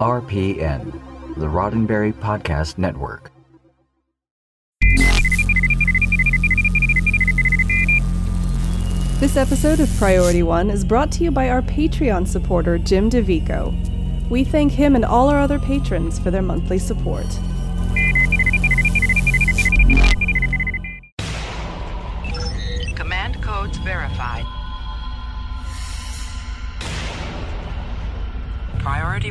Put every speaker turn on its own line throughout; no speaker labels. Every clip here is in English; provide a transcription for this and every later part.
RPN, the Roddenberry Podcast Network.
This episode of Priority One is brought to you by our Patreon supporter, Jim DeVico. We thank him and all our other patrons for their monthly support.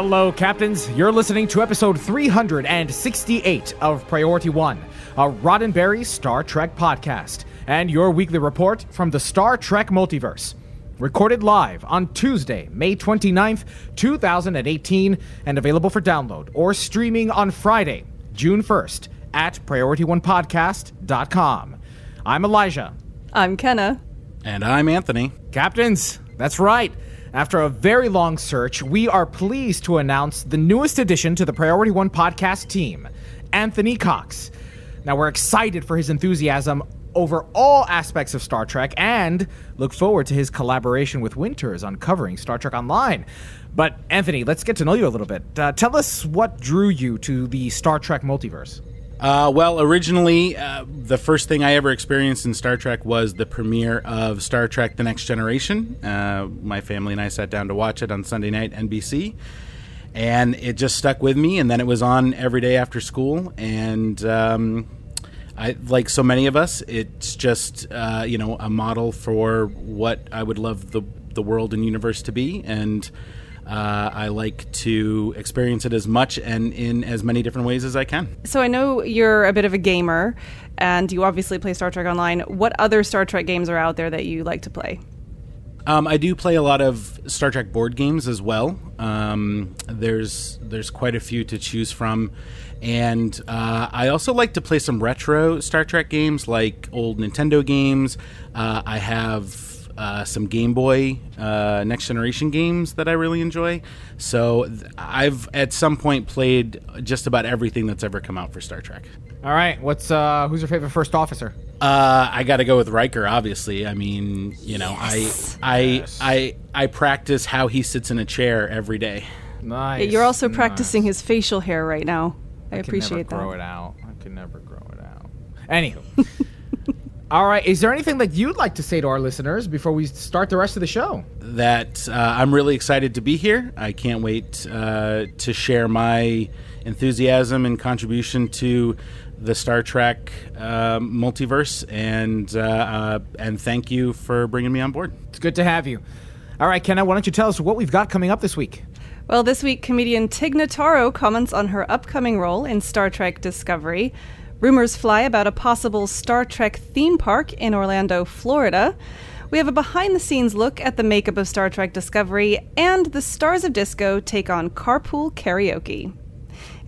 Hello, Captains. You're listening to episode 368 of Priority One, a Roddenberry Star Trek podcast, and your weekly report from the Star Trek multiverse. Recorded live on Tuesday, May 29th, 2018, and available for download or streaming on Friday, June 1st at PriorityOnePodcast.com. I'm Elijah.
I'm Kenna.
And I'm Anthony.
Captains, that's right. After a very long search, we are pleased to announce the newest addition to the Priority One podcast team, Anthony Cox. Now, we're excited for his enthusiasm over all aspects of Star Trek and look forward to his collaboration with Winters on covering Star Trek Online. But, Anthony, let's get to know you a little bit. Uh, tell us what drew you to the Star Trek multiverse.
Uh, well, originally, uh, the first thing I ever experienced in Star Trek was the premiere of Star Trek The Next Generation. Uh, my family and I sat down to watch it on Sunday night, NBC. And it just stuck with me, and then it was on every day after school. And um, I, like so many of us, it's just uh, you know a model for what I would love the the world and universe to be, and uh, I like to experience it as much and in as many different ways as I can.
So I know you're a bit of a gamer, and you obviously play Star Trek Online. What other Star Trek games are out there that you like to play?
Um, I do play a lot of Star Trek board games as well. Um, there's there's quite a few to choose from, and uh, I also like to play some retro Star Trek games like old Nintendo games. Uh, I have uh, some Game Boy uh, Next Generation games that I really enjoy. So th- I've at some point played just about everything that's ever come out for Star Trek.
All right, what's uh, who's your favorite first officer?
Uh, I got to go with Riker. Obviously, I mean, you know,
Yes.
I, I,
Yes.
I, I practice how he sits in a chair every day.
Nice.
You're also
nice.
practicing his facial hair right now. I,
can
appreciate
never grow
that.
it out. I can never grow it out. Anywho. All right. Is there anything that you'd like to say to our listeners before we start the rest of the show?
That uh, I'm really excited to be here. I can't wait uh, to share my enthusiasm and contribution to the Star Trek um, multiverse, and uh, uh, and thank you for bringing me on board.
It's good to have you. All right, Kenna, why don't you tell us what we've got coming up this week?
Well, this week, comedian Tig Notaro comments on her upcoming role in Star Trek Discovery. Rumors fly about a possible Star Trek theme park in Orlando, Florida. We have a behind the scenes look at the makeup of Star Trek Discovery, and the stars of disco take on carpool karaoke.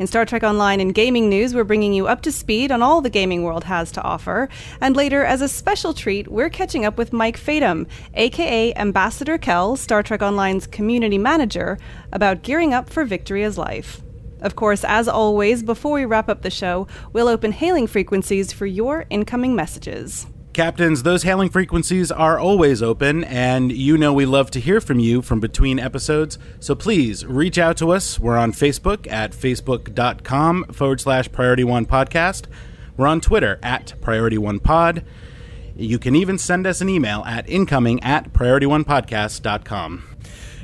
In Star Trek Online and gaming news, we're bringing you up to speed on all the gaming world has to offer. And later, as a special treat, we're catching up with Mike Fatum, aka Ambassador Kell, Star Trek Online's community manager, about gearing up for Victory is Life. Of course, as always, before we wrap up the show, we'll open hailing frequencies for your incoming messages.
Captains, those hailing frequencies are always open, and you know we love to hear from you from between episodes. So please reach out to us. We're on Facebook at facebook.com forward slash priority one podcast. We're on Twitter at priority one pod. You can even send us an email at incoming at priorityonepodcast.com.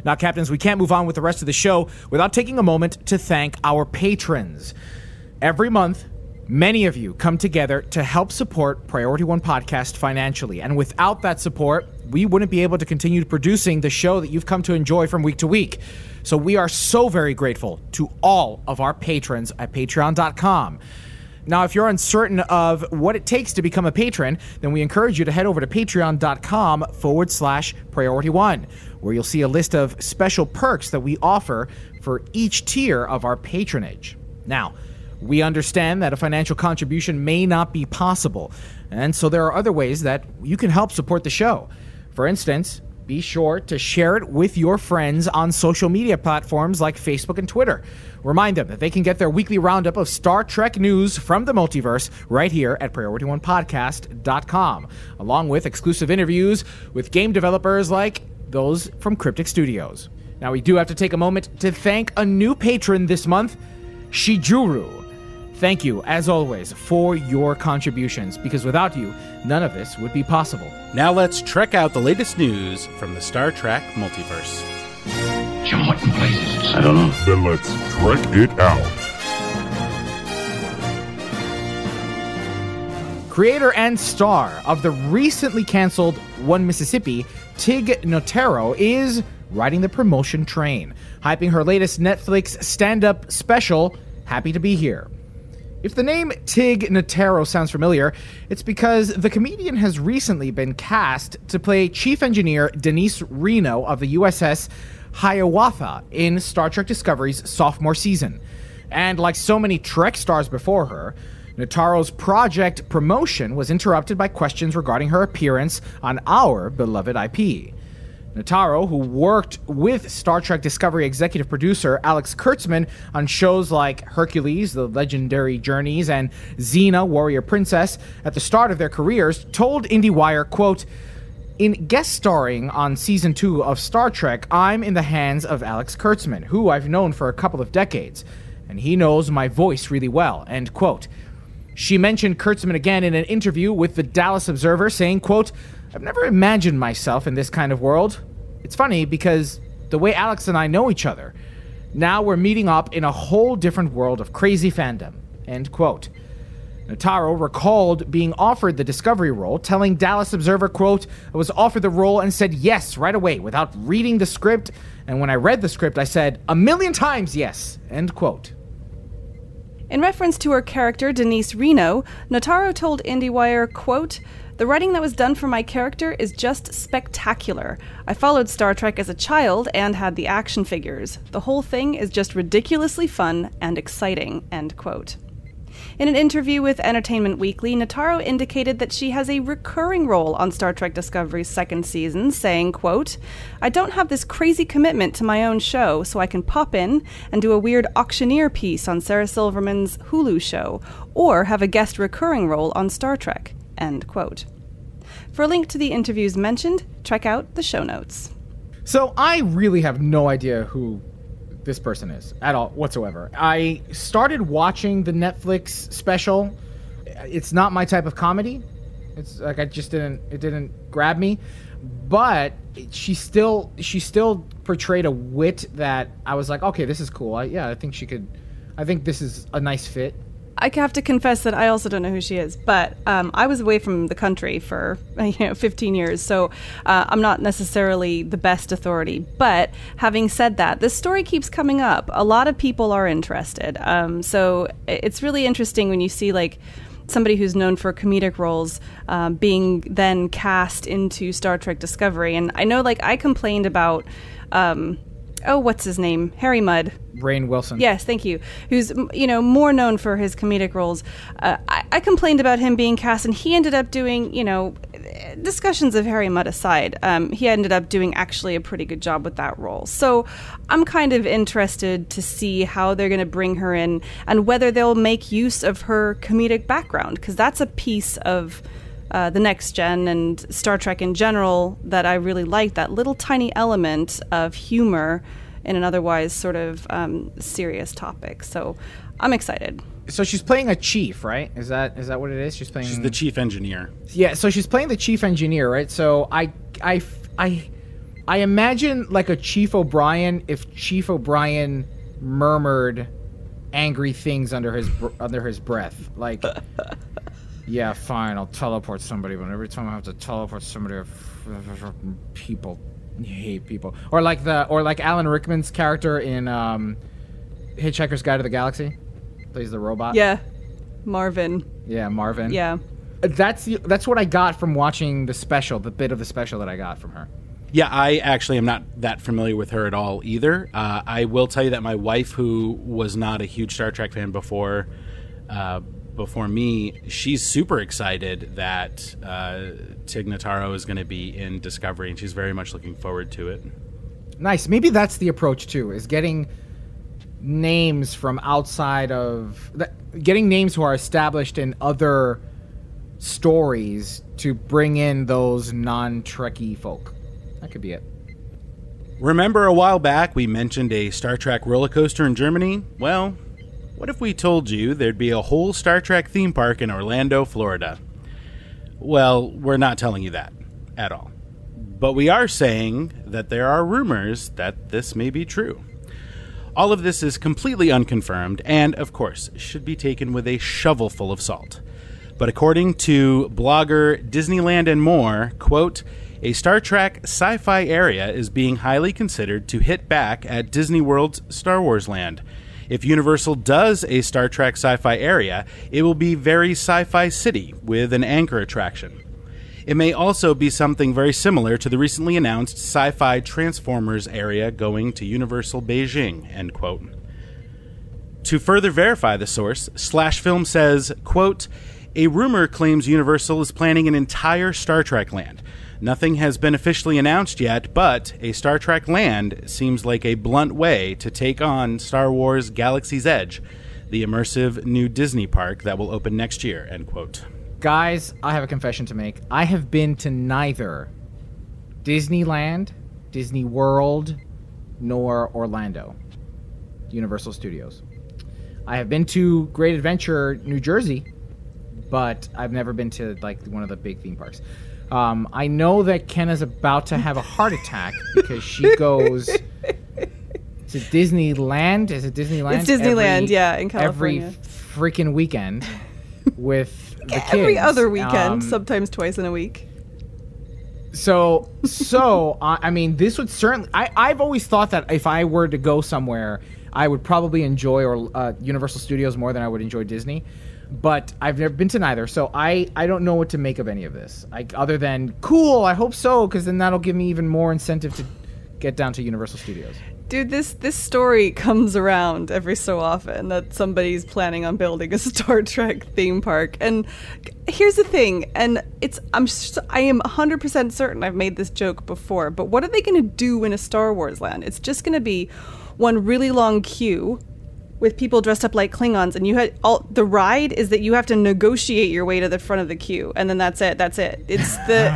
Now, Captains, we can't move on with the rest of the show without taking a moment to thank our patrons. Every month, many of you come together to help support Priority One Podcast financially. And without that support, we wouldn't be able to continue producing the show that you've come to enjoy from week to week. So we are so very grateful to all of our patrons at patreon.com. Now, if you're uncertain of what it takes to become a patron, then we encourage you to head over to patreon.com forward slash priority one. Where you'll see a list of special perks that we offer for each tier of our patronage. Now, we understand that a financial contribution may not be possible, and so there are other ways that you can help support the show. For instance, be sure to share it with your friends on social media platforms like Facebook and Twitter. Remind them that they can get their weekly roundup of Star Trek news from the multiverse right here at PriorityOnePodcast.com, along with exclusive interviews with game developers like those from Cryptic Studios. Now, we do have to take a moment to thank a new patron this month, Shijuru. Thank you, as always, for your contributions, because without you, none of this would be possible.
Now let's trek out the latest news from the Star Trek multiverse.
Jim, what in blazes?
I don't know.
Then let's trek it out.
Creator and star of the recently canceled One Mississippi, Tig Notaro, is riding the promotion train, hyping her latest Netflix stand up special, Happy to Be Here. If the name Tig Notaro sounds familiar, it's because the comedian has recently been cast to play Chief Engineer Denise Reno of the USS Hiawatha in Star Trek Discovery's sophomore season. And like so many Trek stars before her, Notaro's project promotion was interrupted by questions regarding her appearance on our beloved IP. Notaro, who worked with Star Trek Discovery executive producer Alex Kurtzman on shows like Hercules, The Legendary Journeys, and Xena, Warrior Princess, at the start of their careers, told IndieWire, quote, in guest starring on season two of Star Trek, I'm in the hands of Alex Kurtzman, who I've known for a couple of decades, and he knows my voice really well. End quote. She mentioned Kurtzman again in an interview with the Dallas Observer, saying, quote, I've never imagined myself in this kind of world. It's funny because the way Alex and I know each other, now we're meeting up in a whole different world of crazy fandom. End quote. Notaro recalled being offered the Discovery role, telling Dallas Observer, quote, I was offered the role and said yes right away without reading the script. And when I read the script, I said a million times yes. End quote.
In reference to her character, Denise Reno, Notaro told IndieWire, quote, the writing that was done for my character is just spectacular. I followed Star Trek as a child and had the action figures. The whole thing is just ridiculously fun and exciting. End quote. In an interview with Entertainment Weekly, Notaro indicated that she has a recurring role on Star Trek Discovery's second season, saying, quote, I don't have this crazy commitment to my own show, so I can pop in and do a weird auctioneer piece on Sarah Silverman's Hulu show, or have a guest recurring role on Star Trek. End quote. For a link to the interviews mentioned, check out the show notes.
So I really have no idea who this person is at all whatsoever. I started watching the Netflix special. It's not my type of comedy. It's like I just didn't it didn't grab me. But she still she still portrayed a wit that I was like, okay, this is cool. I, yeah, I think she could. I think this is a nice fit.
I have to confess that I also don't know who she is, but um, I was away from the country for you know 15 years, so uh, I'm not necessarily the best authority. But having said that, this story keeps coming up. A lot of people are interested, um, so it's really interesting when you see like somebody who's known for comedic roles um, being then cast into Star Trek Discovery. And I know, like, I complained about. Um, oh, what's his name? Harry Mudd.
Rainn Wilson.
Yes, thank you. Who's you know more known for his comedic roles. Uh, I, I, complained about him being cast, and he ended up doing you know discussions of Harry Mudd aside, um, he ended up doing actually a pretty good job with that role. So I'm kind of interested to see how they're going to bring her in and whether they'll make use of her comedic background because that's a piece of. Uh, the next gen and Star Trek in general that I really like that little tiny element of humor in an otherwise sort of um, serious topic. So I'm excited.
So she's playing a chief, right? Is that is that what it is? She's playing.
She's the chief engineer.
Yeah. So she's playing the chief engineer, right? So I I I I imagine like a Chief O'Brien if Chief O'Brien murmured angry things under his under his breath, like. yeah, fine. I'll teleport somebody, but every time I have to teleport somebody, people hate people. Or like the or like Alan Rickman's character in um, Hitchhiker's Guide to the Galaxy, plays the robot.
Yeah, Marvin.
Yeah, Marvin.
Yeah.
That's that's what I got from watching the special, the bit of the special that I got from her.
Yeah, I actually am not that familiar with her at all either. Uh, I will tell you that my wife, who was not a huge Star Trek fan before, uh, before me, she's super excited that uh, Tig Notaro is going to be in Discovery, and she's very much looking forward to it.
Nice. Maybe that's the approach too. Is getting names from outside of getting names who are established in other stories to bring in those non-Trekkie folk. That could be it.
Remember a while back we mentioned a Star Trek roller coaster in Germany? Well, what if we told you there'd be a whole Star Trek theme park in Orlando, Florida? Well, we're not telling you that at all. But we are saying that there are rumors that this may be true. All of this is completely unconfirmed and, of course, should be taken with a shovelful of salt. But according to blogger Disneyland and More, quote, a Star Trek sci fi area is being highly considered to hit back at Disney World's Star Wars Land. If Universal does a Star Trek sci fi area, it will be very sci fi city with an anchor attraction. It may also be something very similar to the recently announced sci fi Transformers area going to Universal Beijing, end quote. To further verify the source, Slash Film says, quote, a rumor claims Universal is planning an entire Star Trek land. Nothing has been officially announced yet, but a Star Trek land seems like a blunt way to take on Star Wars Galaxy's Edge, the immersive new Disney park that will open next year, end quote.
Guys, I have a confession to make. I have been to neither Disneyland, Disney World, nor Orlando, Universal Studios. I have been to Great Adventure, New Jersey, but I've never been to like one of the big theme parks. Um, I know that Ken is about to have a heart attack because she goes to Disneyland. Is it Disneyland?
It's Disneyland,
Every-
yeah, in California.
Every freaking weekend with the kids.
Every other weekend,
Um,
sometimes twice in a week.
so, so I I mean, this would certainly. I, I've always thought that if I were to go somewhere, I would probably enjoy or uh, Universal Studios more than I would enjoy Disney. But I've never been to neither, so I I don't know what to make of any of this. Like other than cool, I hope so, because then that'll give me even more incentive to get down to Universal Studios.
Dude, this this story comes around every so often that somebody's planning on building a Star Trek theme park. And here's the thing, and it's I'm I am 100% certain I've made this joke before, but what are they going to do in a Star Wars land? It's just going to be one really long queue with people dressed up like Klingons, and you had all the ride is that you have to negotiate your way to the front of the queue, and then that's it. That's it. It's the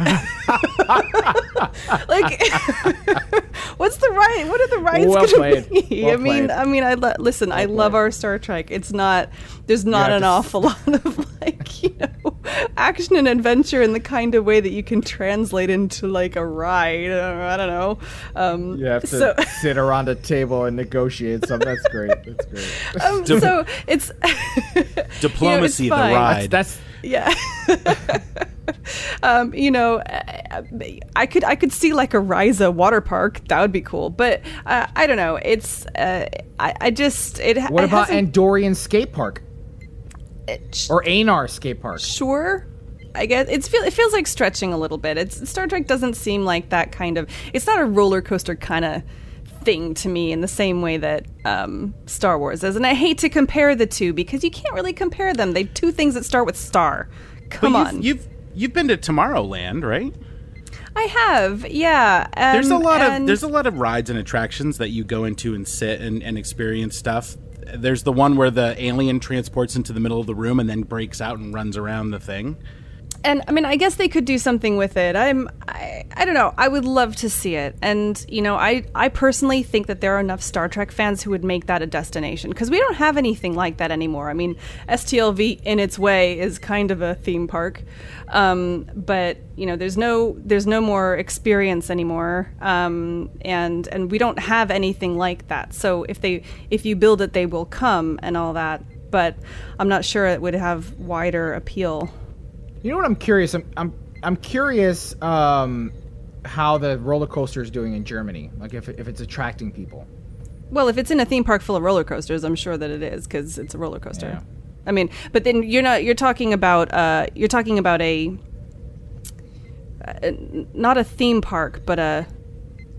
like, what's the ride? What are the rides
Well
going to be?
Well
I mean,
played.
I mean, I lo- listen. I love our Star Trek. It's not. There's not
have
an
to
awful lot of like you know action and adventure in the kind of way that you can translate into like a ride. Or, I don't know. Um,
You have to
so,
sit around a table and negotiate something. That's great. That's great.
um, so it's
Diplomacy,
you know,
the
it's fine.
ride.
That's
Yeah. um, you know, uh, I could I could see like a Risa water park. That would be cool. But uh, I don't know. It's uh, I, I just it.
what
it
about
hasn't-
Andorian Skate Park
it-
or Anar Skate Park?
sure. I guess it's feel it feels like stretching a little bit. It's Star Trek doesn't seem like that kind of. It's not a roller coaster kind of thing to me in the same way that um, Star Wars is. And I hate to compare the two because you can't really compare them. They two things that start with star. Come
you've,
on.
You've you've been to Tomorrowland, right?
I have, yeah. And,
There's a lot of there's a lot of rides and attractions that you go into and sit and, and experience stuff. There's the one where the alien transports into the middle of the room and then breaks out and runs around the thing.
And I mean, I guess they could do something with it. I'm, I, I don't know. I would love to see it, and you know, I, I personally think that there are enough Star Trek fans who would make that a destination because we don't have anything like that anymore. I mean, STLV in its way is kind of a theme park, um, but you know, there's no, there's no more experience anymore, um, and and we don't have anything like that. So if they, if you build it, they will come and all that. But I'm not sure it would have wider appeal.
You know what I'm curious? I'm I'm I'm curious um, how the roller coaster is doing in Germany. Like if if it's attracting people.
Well, if it's in a theme park full of roller coasters, I'm sure that it is because it's a roller coaster.
Yeah.
I mean, but then you're not. You're talking about. Uh, you're talking about a. Uh, not a theme park, but a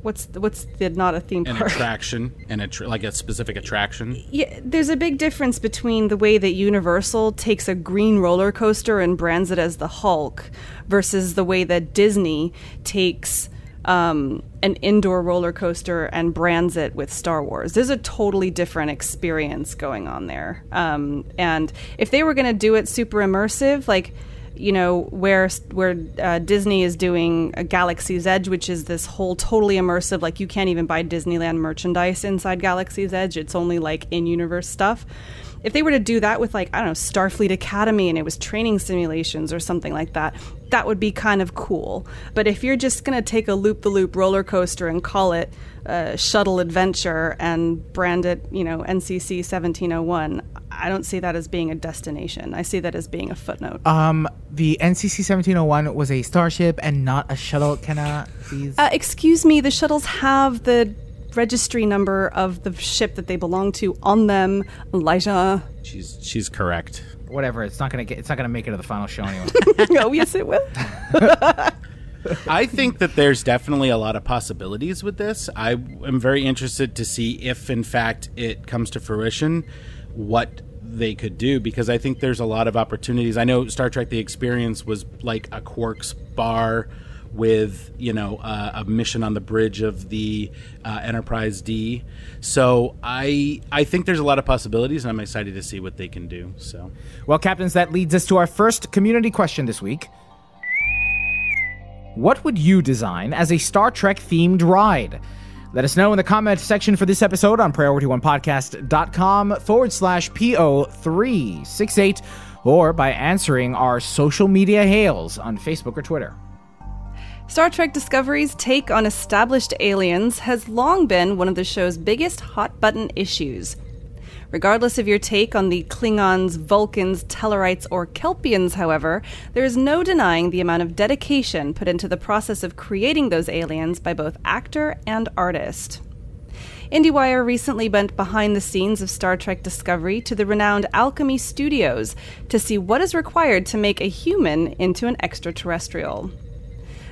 what's what's the not a theme
An
park?
attraction and a like a specific attraction.
Yeah, there's a big difference between the way that Universal takes a green roller coaster and brands it as the Hulk versus the way that Disney takes um, an indoor roller coaster and brands it with Star Wars. There's a totally different experience going on there. Um, and if they were going to do it super immersive, like you know where where uh, Disney is doing a Galaxy's Edge, which is this whole totally immersive. Like you can't even buy Disneyland merchandise inside Galaxy's Edge. It's only like in universe stuff. If they were to do that with like I don't know Starfleet Academy and it was training simulations or something like that, that would be kind of cool. But if you're just gonna take a loop the loop roller coaster and call it uh, Shuttle Adventure and brand it, you know, NCC 1701, I don't see that as being a destination. I see that as being a footnote.
Um, the NCC 1701 was a starship and not a shuttle. Can I please?
Uh, excuse me, the shuttles have the registry number of the ship that they belong to on them. Elijah.
She's she's correct.
Whatever. It's not gonna get. It's not gonna make it to the final show anyway.
oh, yes, it will.
I think that there's definitely a lot of possibilities with this. I am very interested to see if, in fact, it comes to fruition, what they could do because I think there's a lot of opportunities. I know Star Trek: The Experience was like a Quark's bar with you know uh, a mission on the bridge of the uh, Enterprise D. So I I think there's a lot of possibilities, and I'm excited to see what they can do. So
well, captains, that leads us to our first community question this week. What would you design as a Star Trek themed ride? Let us know in the comment section for this episode on PriorityOnePodcast.com forward slash PO368 or by answering our social media hails on Facebook or Twitter.
Star Trek Discovery's take on established aliens has long been one of the show's biggest hot button issues. Regardless of your take on the Klingons, Vulcans, Tellarites, or Kelpiens, however, there is no denying the amount of dedication put into the process of creating those aliens by both actor and artist. IndieWire recently went behind the scenes of Star Trek Discovery to the renowned Alchemy Studios to see what is required to make a human into an extraterrestrial.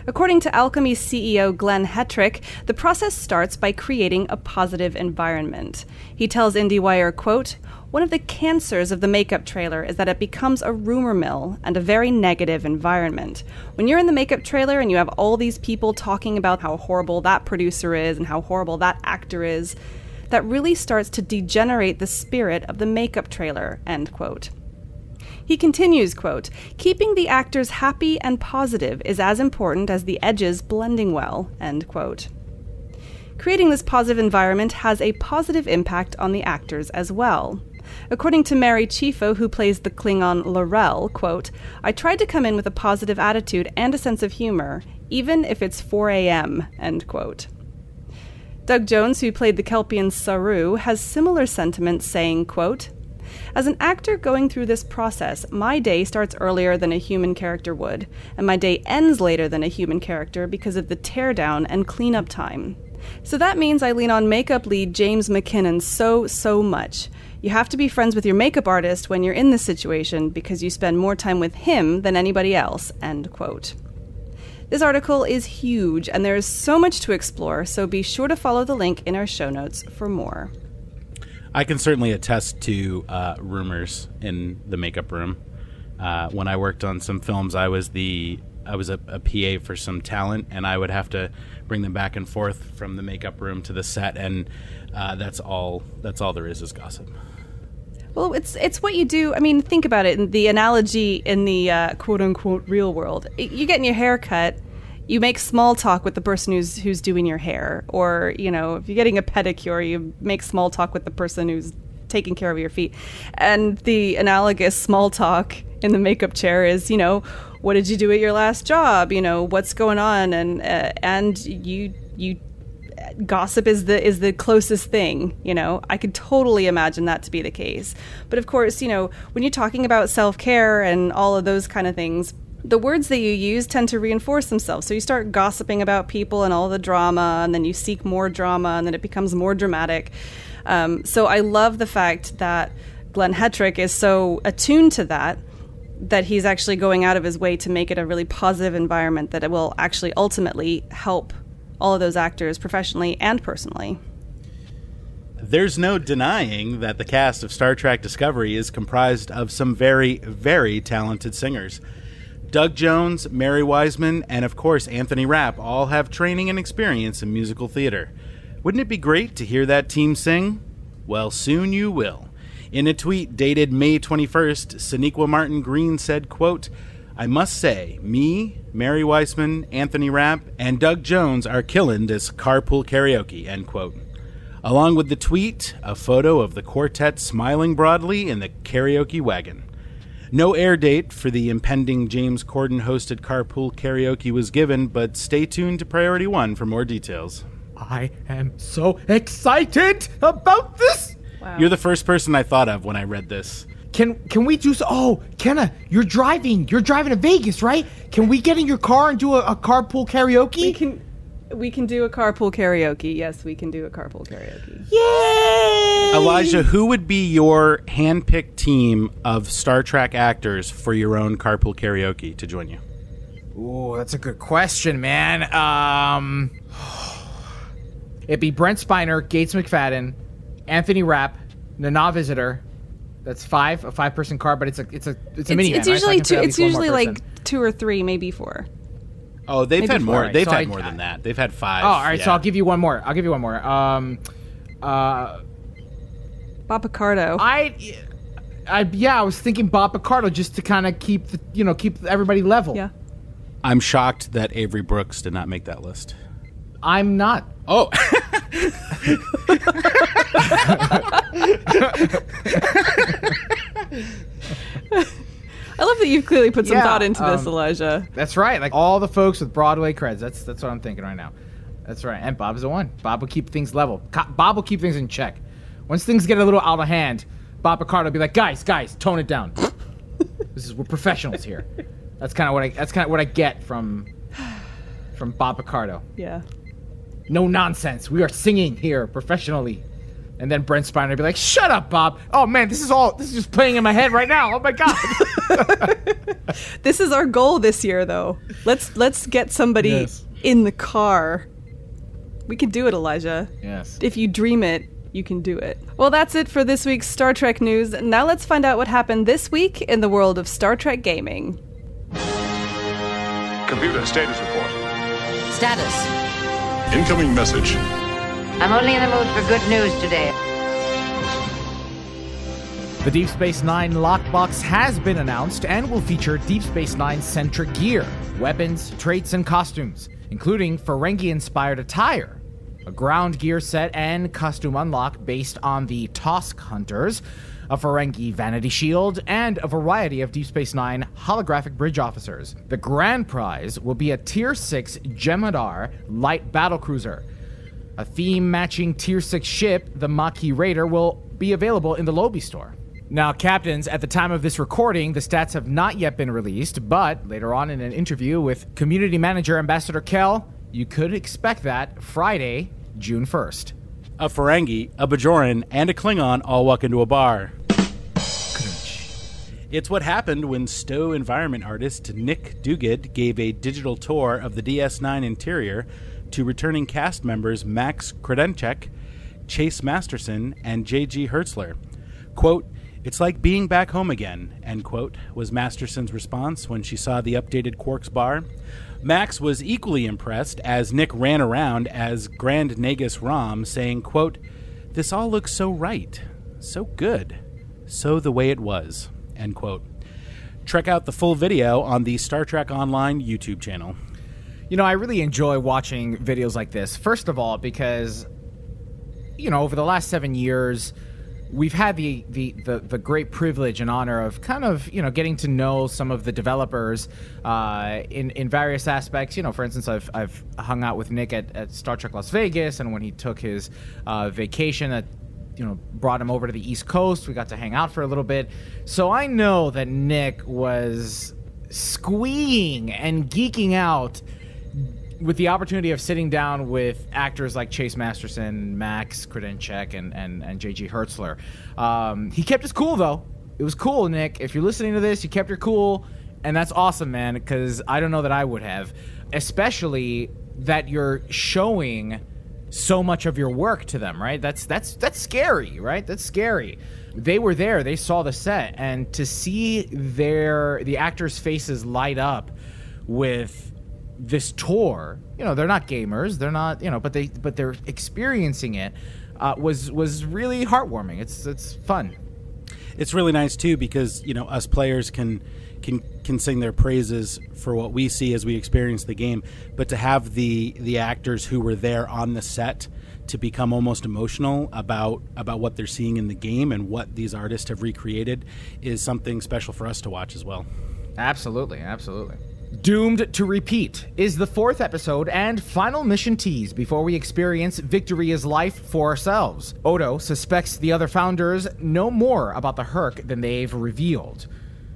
According to Alchemy's CEO Glenn Hetrick, the process starts by creating a positive environment. He tells IndieWire, quote, one of the cancers of the makeup trailer is that it becomes a rumor mill and a very negative environment. When you're in the makeup trailer and you have all these people talking about how horrible that producer is and how horrible that actor is, that really starts to degenerate the spirit of the makeup trailer, end quote. He continues, quote, keeping the actors happy and positive is as important as the edges blending well, end quote. Creating this positive environment has a positive impact on the actors as well. According to Mary Chieffo, who plays the Klingon L'Rell, quote, I tried to come in with a positive attitude and a sense of humor, even if it's 4 a.m., end quote. Doug Jones, who played the Kelpien Saru, has similar sentiments, saying, quote, as an actor going through this process, my day starts earlier than a human character would, and my day ends later than a human character because of the teardown and cleanup time. So that means I lean on makeup lead James MacKinnon so, so much. You have to be friends with your makeup artist when you're in this situation because you spend more time with him than anybody else. End quote. This article is huge and there is so much to explore, so be sure to follow the link in our show notes for more.
I can certainly attest to uh, rumors in the makeup room. Uh, when I worked on some films, I was the I was a, a, PA for some talent, and I would have to bring them back and forth from the makeup room to the set, and uh, that's all. That's all there is is gossip.
Well, it's it's what you do. I mean, think about it. The analogy in the uh, quote unquote real world, you getting your hair cut you make small talk with the person who's who's doing your hair. Or you know if you're getting a pedicure you make small talk with the person who's taking care of your feet. And the analogous small talk in the makeup chair is you know what did you do at your last job? You know what's going on? And uh, and you you gossip is the is the closest thing you know? I could totally imagine that to be the case. But of course you know when you're talking about self-care and all of those kind of things the words that you use tend to reinforce themselves. So you start gossiping about people and all the drama, and then you seek more drama, and then it becomes more dramatic. Um, so I love the fact that Glenn Hetrick is so attuned to that that he's actually going out of his way to make it a really positive environment that it will actually ultimately help all of those actors professionally and personally.
There's no denying that the cast of Star Trek Discovery is comprised of some very, very talented singers. Doug Jones, Mary Wiseman, and of course Anthony Rapp all have training and experience in musical theater. Wouldn't it be great to hear that team sing? Well, soon you will. In a tweet dated May 21st, Sonequa Martin Green said, quote, I must say, me, Mary Wiseman, Anthony Rapp, and Doug Jones are killing this carpool karaoke, end quote. Along with the tweet, a photo of the quartet smiling broadly in the karaoke wagon. No air date for the impending James Corden hosted carpool karaoke was given, but stay tuned to Priority One for more details.
I am so excited about this.
You're the first person I thought of when I read this.
Can can we do so? Oh, Kenna, you're driving. You're driving to Vegas, right? Can we get in your car and do a, a carpool karaoke?
We can we can do a carpool karaoke. Yes, we can do a carpool karaoke.
Yay!
Elijah, who would be your handpicked team of Star Trek actors for your own carpool karaoke to join you?
Ooh, that's a good question, man. Um, it'd be Brent Spiner, Gates McFadden, Anthony Rapp, Nana Visitor. That's five, a five-person car, but it's a it's a it's a
It's,
minivan.
it's
right? So
usually two. It's
least one more
usually like two or three, maybe four.
Oh, they've
Maybe
had more.
four.
They've
So
had
I-
more than that. They've had five.
Oh, all right. So. I'll give you one more. I'll give you one more. Um, uh,
Bob Picardo.
I, I yeah, I was thinking Bob Picardo just to kind of keep the you know keep everybody level.
yeah.
I'm shocked that Avery Brooks did not make that list.
I'm not.
Oh,
I love that you've clearly put some
Yeah,
thought into this,
um,
Elijah.
That's right. Like all the folks with Broadway creds. That's that's what I'm thinking right now. That's right. And Bob's the one. Bob will keep things level. Bob will keep things in check. Once things get a little out of hand, Bob Picardo will be like, guys, guys, tone it down. this is we're professionals here. That's kind of what I that's kind of what I get from from Bob Picardo.
Yeah.
No nonsense. We are singing here professionally. And then Brent Spiner would be like, "Shut up, Bob! Oh man, this is all this is just playing in my head right now. Oh my god!"
This is our goal this year, though. Let's let's get somebody
Yes.
in the car. We can do it, Elijah.
yes.
If you dream it, you can do it. Well, that's it for this week's Star Trek news. Now let's find out what happened this week in the world of Star Trek gaming.
Computer status report.
Status.
Incoming message.
I'm only in the mood for good news today.
The Deep Space Nine lockbox has been announced and will feature Deep Space Nine centric gear, weapons, traits, and costumes, including Ferengi inspired attire, a ground gear set and costume unlock based on the Tosk Hunters, a Ferengi vanity shield, and a variety of Deep Space Nine holographic bridge officers. The grand prize will be a Tier 6 Jem'Hadar light battlecruiser. A theme matching Tier 6 ship, the Maquis Raider, will be available in the Lobi store. Now, captains, at the time of this recording, the stats have not yet been released, but later on in an interview with community manager Ambassador Kell, you could expect that Friday, June 1st.
a Ferengi, a Bajoran, and a Klingon all walk into a bar. It's what happened when Stowe environment artist Nick Duguid gave a digital tour of the DS9 interior to returning cast members Max Grodénchik, Chase Masterson, and J.G. Hertzler. Quote, It's like being back home again, end quote, was Masterson's response when she saw the updated Quarks bar. Max was equally impressed as Nick ran around as Grand Nagus Rom, saying, quote, This all looks so right, so good, so the way it was, end quote. Check out the full video on the Star Trek Online YouTube channel.
You know, I really enjoy watching videos like this. First of all, because you know, over the last seven years, we've had the, the the the great privilege and honor of kind of you know getting to know some of the developers uh, in in various aspects. You know, for instance, I've I've hung out with Nick at, at Star Trek Las Vegas, and when he took his uh, vacation at you know brought him over to the East Coast, we got to hang out for a little bit. So I know that Nick was squeeing and geeking out with the opportunity of sitting down with actors like Chase Masterson, Max Grodénchik, and and and JG Hertzler, um, he kept his cool though. It was cool, Nick. If you're listening to this, you kept your cool, and that's awesome, man. Because I don't know that I would have, especially that you're showing so much of your work to them, right? That's that's that's scary, right? That's scary. They were there, they saw the set, and to see their the actors' faces light up with this tour, you know, they're not gamers, they're not, you know, but they but they're experiencing it uh, was was really heartwarming. It's it's fun.
It's really nice too because you know us players can can can sing their praises for what we see as we experience the game, but to have the the actors who were there on the set to become almost emotional about about what they're seeing in the game and what these artists have recreated is something special for us to watch as well.
Absolutely, absolutely. Doomed to Repeat is the fourth episode and final mission tease before we experience Victory is Life for ourselves. Odo suspects the other founders know more about the Hur'q than they've revealed.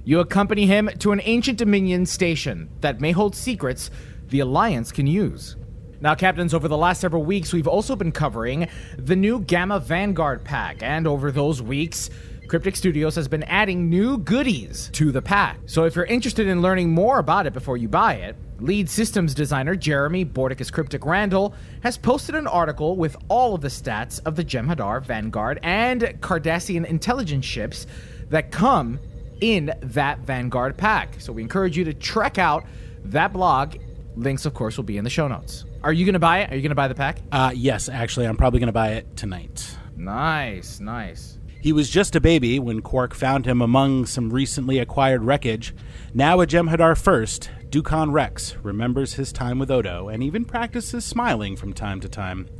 You accompany him to an ancient Dominion station that may hold secrets the Alliance can use. Now, captains, over the last several weeks, we've also been covering the new Gamma Vanguard pack, and over those weeks, Cryptic Studios has been adding new goodies to the pack. So if you're interested in learning more about it before you buy it, lead systems designer Jeremy Borticus Cryptic Randall has posted an article with all of the stats of the Jem'Hadar Vanguard and Cardassian intelligence ships that come in that Vanguard pack. So we encourage you to check out that blog. Links, of course, will be in the show notes. Are you going to buy it? Are you going to buy the pack?
Uh, yes, actually, I'm probably going to buy it tonight.
Nice, nice.
He was just a baby when Quark found him among some recently acquired wreckage. Now a Jem'Hadar first, Dukon Rex remembers his time with Odo and even practices smiling from time to time.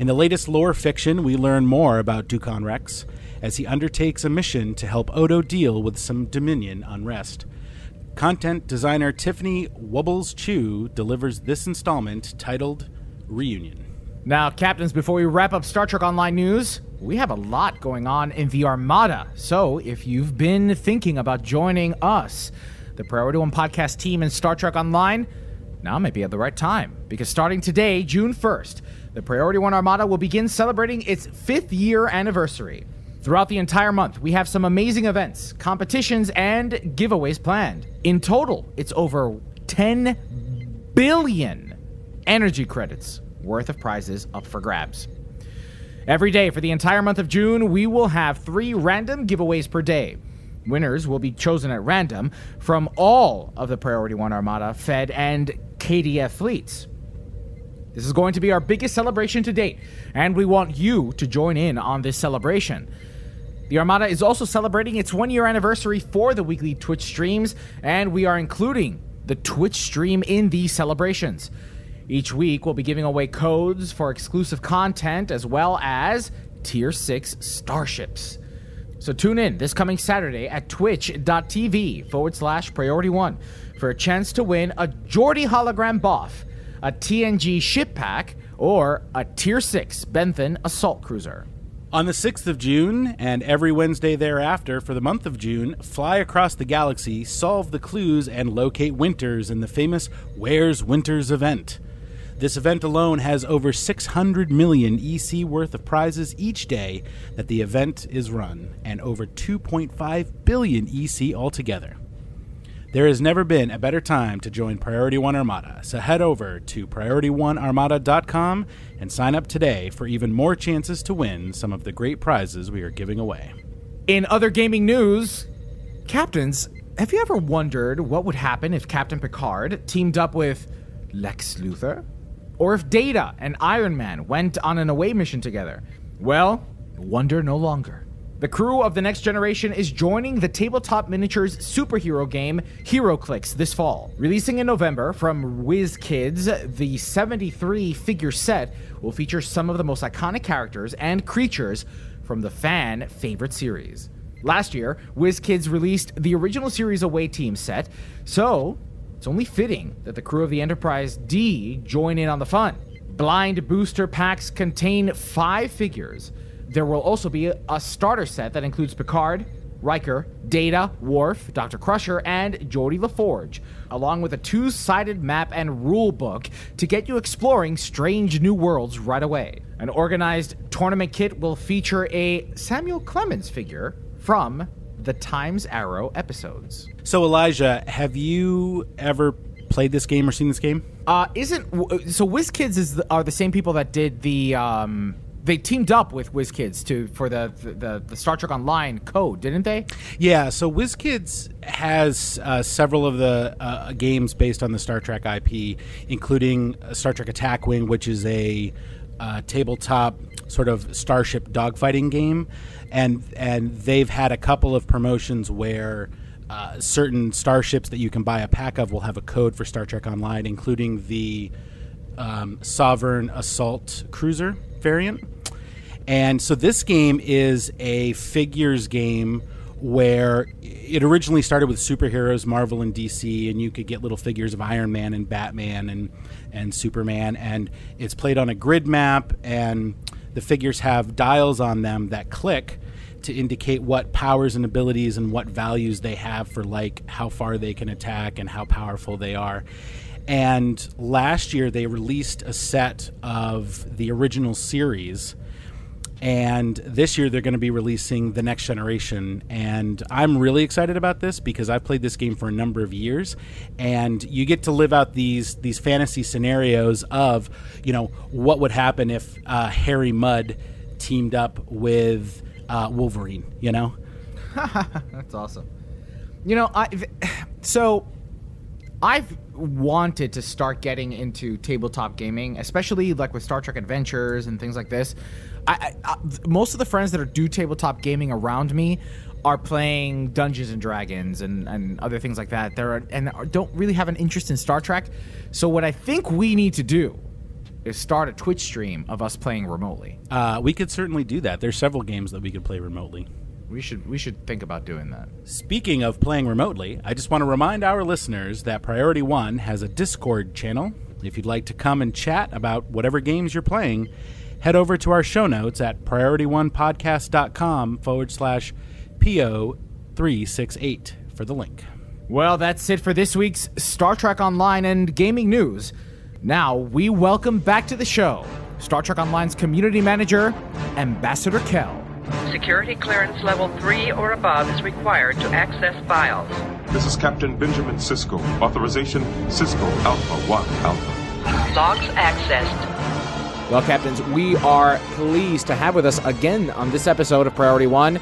In the latest lore fiction, we learn more about Dukon Rex as he undertakes a mission to help Odo deal with some Dominion unrest. Content designer Tiffany Wubbles Chu delivers this installment titled Reunion.
Now, captains, before we wrap up Star Trek Online news, we have a lot going on in the Armada. So, if you've been thinking about joining us, the Priority One podcast team in Star Trek Online, now might be at the right time. Because starting today, June 1st, the Priority One Armada will begin celebrating its fifth year anniversary. Throughout the entire month, we have some amazing events, competitions, and giveaways planned. In total, it's over 10 billion energy credits worth of prizes up for grabs. Every day for the entire month of June, we will have three random giveaways per day. Winners will be chosen at random from all of the Priority One Armada, Fed, and KDF fleets. This is going to be our biggest celebration to date, and we want you to join in on this celebration. The Armada is also celebrating its one year anniversary for the weekly Twitch streams, and we are including the Twitch stream in these celebrations. Each week, we'll be giving away codes for exclusive content as well as Tier 6 starships. So tune in this coming Saturday at twitch.tv forward slash priority one for a chance to win a Geordi hologram buff, a TNG ship pack, or a Tier 6 Benthan assault cruiser.
On the 6th of June, and every Wednesday thereafter for the month of June, fly across the galaxy, solve the clues, and locate Winters in the famous Where's Winters event. This event alone has over 600 million EC worth of prizes each day that the event is run, and over 2.5 billion EC altogether. There has never been a better time to join Priority One Armada, so head over to PriorityOneArmada.com and sign up today for even more chances to win some of the great prizes we are giving away.
In other gaming news, captains, have you ever wondered what would happen if Captain Picard teamed up with Lex Luthor? Or if Data and Iron Man went on an away mission together? Well, wonder no longer. The crew of the next generation is joining the tabletop miniatures superhero game HeroClix this fall. Releasing in November from WizKids, the 73 figure set will feature some of the most iconic characters and creatures from the fan favorite series. Last year, WizKids released the original series away team set, so it's only fitting that the crew of the Enterprise D join in on the fun. Blind booster packs contain five figures. There will also be a starter set that includes Picard, Riker, Data, Worf, Dr. Crusher, and Geordi LaForge, along with a two sided map and rule book to get you exploring strange new worlds right away. An organized tournament kit will feature a Samuel Clemens figure from the Times Arrow episodes.
So, Elijah, have you ever played this game or seen this game?
Uh, isn't so? WizKids is the, are the same people that did the. Um, they teamed up with WizKids to for the, the the Star Trek Online code, didn't they?
Yeah, so WizKids has uh, several of the uh, games based on the Star Trek IP, including Star Trek Attack Wing, which is a uh, tabletop sort of starship dogfighting game, and and they've had a couple of promotions where. Uh, certain starships that you can buy a pack of will have a code for Star Trek Online, including the um, Sovereign Assault Cruiser variant. And so this game is a figures game where it originally started with superheroes, Marvel and DC, and you could get little figures of Iron Man and Batman and and Superman, and it's played on a grid map, and the figures have dials on them that click to indicate what powers and abilities and what values they have for like how far they can attack and how powerful they are. And last year they released a set of the original series and this year they're going to be releasing the next generation and i'm really excited about this because i've played this game for a number of years and you get to live out these these fantasy scenarios of you know what would happen if uh, harry mudd teamed up with uh, wolverine you know
That's awesome. You know, I so I've wanted to start getting into tabletop gaming, especially like with Star Trek Adventures and things like this. I, I, I, most of the friends that are do tabletop gaming around me are playing Dungeons and Dragons and, and other things like that. They're and don't really have an interest in Star Trek. So what I think we need to do is start a Twitch stream of us playing remotely.
uh, we could certainly do that there's several games that we could play remotely
We should we should think about doing that.
Speaking of playing remotely, I just want to remind our listeners that Priority One has a Discord channel. If you'd like to come and chat about whatever games you're playing, head over to our show notes at priorityonepodcast.com forward slash PO368 for the link.
Well, that's it for this week's Star Trek Online and gaming news. Now, we welcome back to the show Star Trek Online's community manager, Ambassador Kell.
Security clearance level 3 or above is required to access files.
This is Captain Benjamin Sisko. Authorization Sisko Alpha 1 Alpha.
Logs accessed.
Well, Captains, we are pleased to have with us again on this episode of Priority One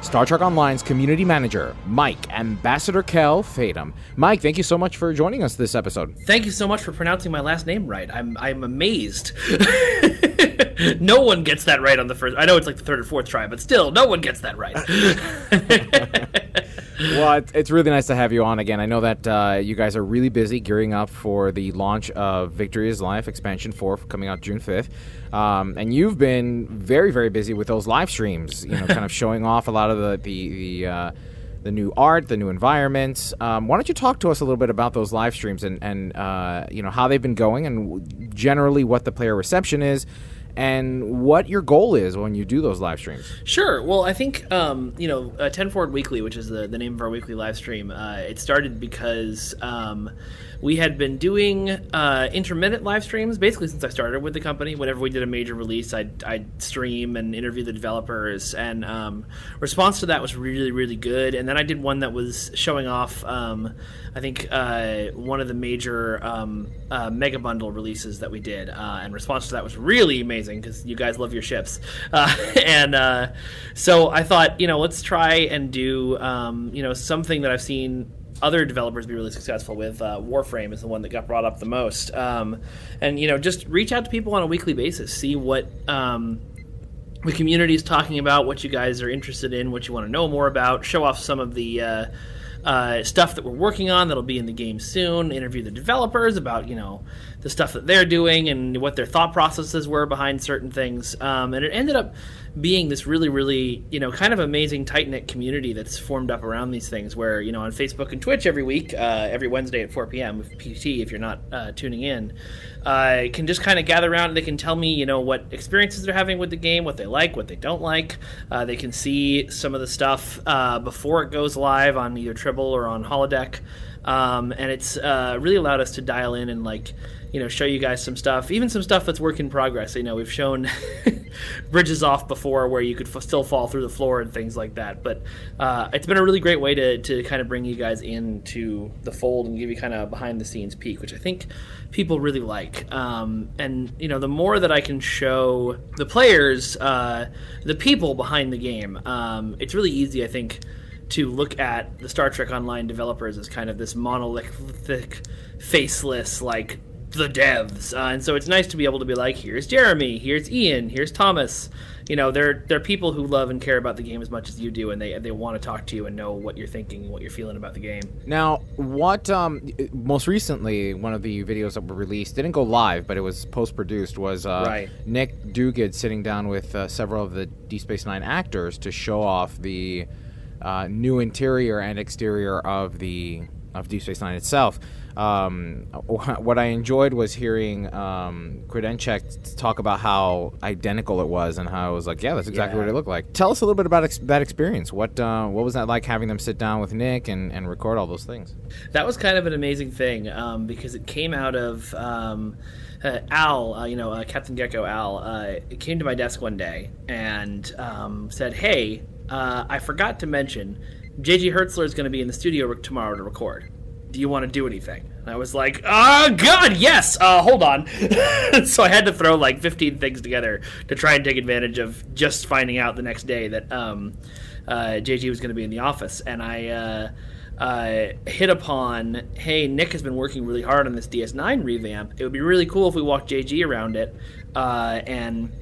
Star Trek Online's community manager, Mike, Ambassador Kell Fatum. Mike, thank you so much for joining us this episode.
Thank you so much for pronouncing my last name right. I'm I'm amazed. no one gets that right on the first. I know it's like the third or fourth try, but still, no one gets that right.
well, it's, it's really nice to have you on again. I know that uh, you guys are really busy gearing up for the launch of Victory is Life Expansion 4 coming out June 5th. Um, and you've been very, very busy with those live streams, you know, kind of showing off a lot of the, the, the, uh, the new art, the new environments. Um, why don't you talk to us a little bit about those live streams and, and uh, you know, how they've been going and generally what the player reception is? And what your goal is when you do those live streams.
Sure. Well, I think um, you know, uh, Ten Forward Weekly, which is the, the name of our weekly live stream, uh, it started because um, we had been doing uh, intermittent live streams basically since I started with the company. Whenever we did a major release, I'd, I'd stream and interview the developers, and um, response to that was really, really good. And then I did one that was showing off. Um, I think uh, one of the major um, uh, mega bundle releases that we did, uh, and response to that was really amazing because you guys love your ships, uh, and uh, so I thought, you know, let's try and do, um, you know, something that I've seen other developers be really successful with. Uh, Warframe is the one that got brought up the most, um, and you know, just reach out to people on a weekly basis, see what. Um, the community is talking about what you guys are interested in, what you want to know more about. Show off some of the uh, uh, stuff that we're working on that'll be in the game soon. Interview the developers about you know the stuff that they're doing and what their thought processes were behind certain things. Um, and it ended up being this really, really you know kind of amazing tight knit community that's formed up around these things. Where you know on Facebook and Twitch every week, uh, every Wednesday at 4 p.m. PT if you're not uh, tuning in. Uh, can just kind of gather around. They can tell me, you know, what experiences they're having with the game, what they like, what they don't like. Uh, they can see some of the stuff uh, before it goes live on either Tribble or on Holodeck, um, and it's uh, really allowed us to dial in and like, you know, show you guys some stuff, even some stuff that's work in progress. You know, we've shown bridges off before where you could f- still fall through the floor and things like that. But uh, it's been a really great way to, to kind of bring you guys into the fold and give you kind of behind the scenes peek, which I think people really like. Um, and you know, the more that I can show the players, uh, the people behind the game, um, it's really easy, I think, to look at the Star Trek Online developers as kind of this monolithic, faceless, like the devs. Uh, and so it's nice to be able to be like, here's Jeremy, here's Ian, here's Thomas. You know, they're they're people who love and care about the game as much as you do, and they they want to talk to you and know what you're thinking, what you're feeling about the game.
Now, what um, most recently, one of the videos that were released didn't go live, but it was post produced. Was uh,
Right.
Nick Duguid sitting down with uh, several of the D Space Nine actors to show off the uh, new interior and exterior of the of Deep Space Nine itself. Um, what I enjoyed was hearing um, Grodénchik talk about how identical it was and how I was like, yeah, that's exactly
Yeah.
what it looked like. Tell us a little bit about ex- that experience. What uh, what was that like having them sit down with Nick and, and record all those things?
That was kind of an amazing thing um, because it came out of um, uh, Al, uh, you know, uh, Captain Geko Al. Uh, came to my desk one day and um, said, "Hey, uh, I forgot to mention, JG Hertzler is going to be in the studio re- tomorrow to record. Do you want to do anything?" And I was like, "Oh God, yes! Uh, hold on." so I had to throw like 15 things together to try and take advantage of just finding out the next day that um, uh, JG was going to be in the office, and I. Uh, uh, hit upon, hey, Nick has been working really hard on this DS9 revamp. It would be really cool if we walked JG around it uh, and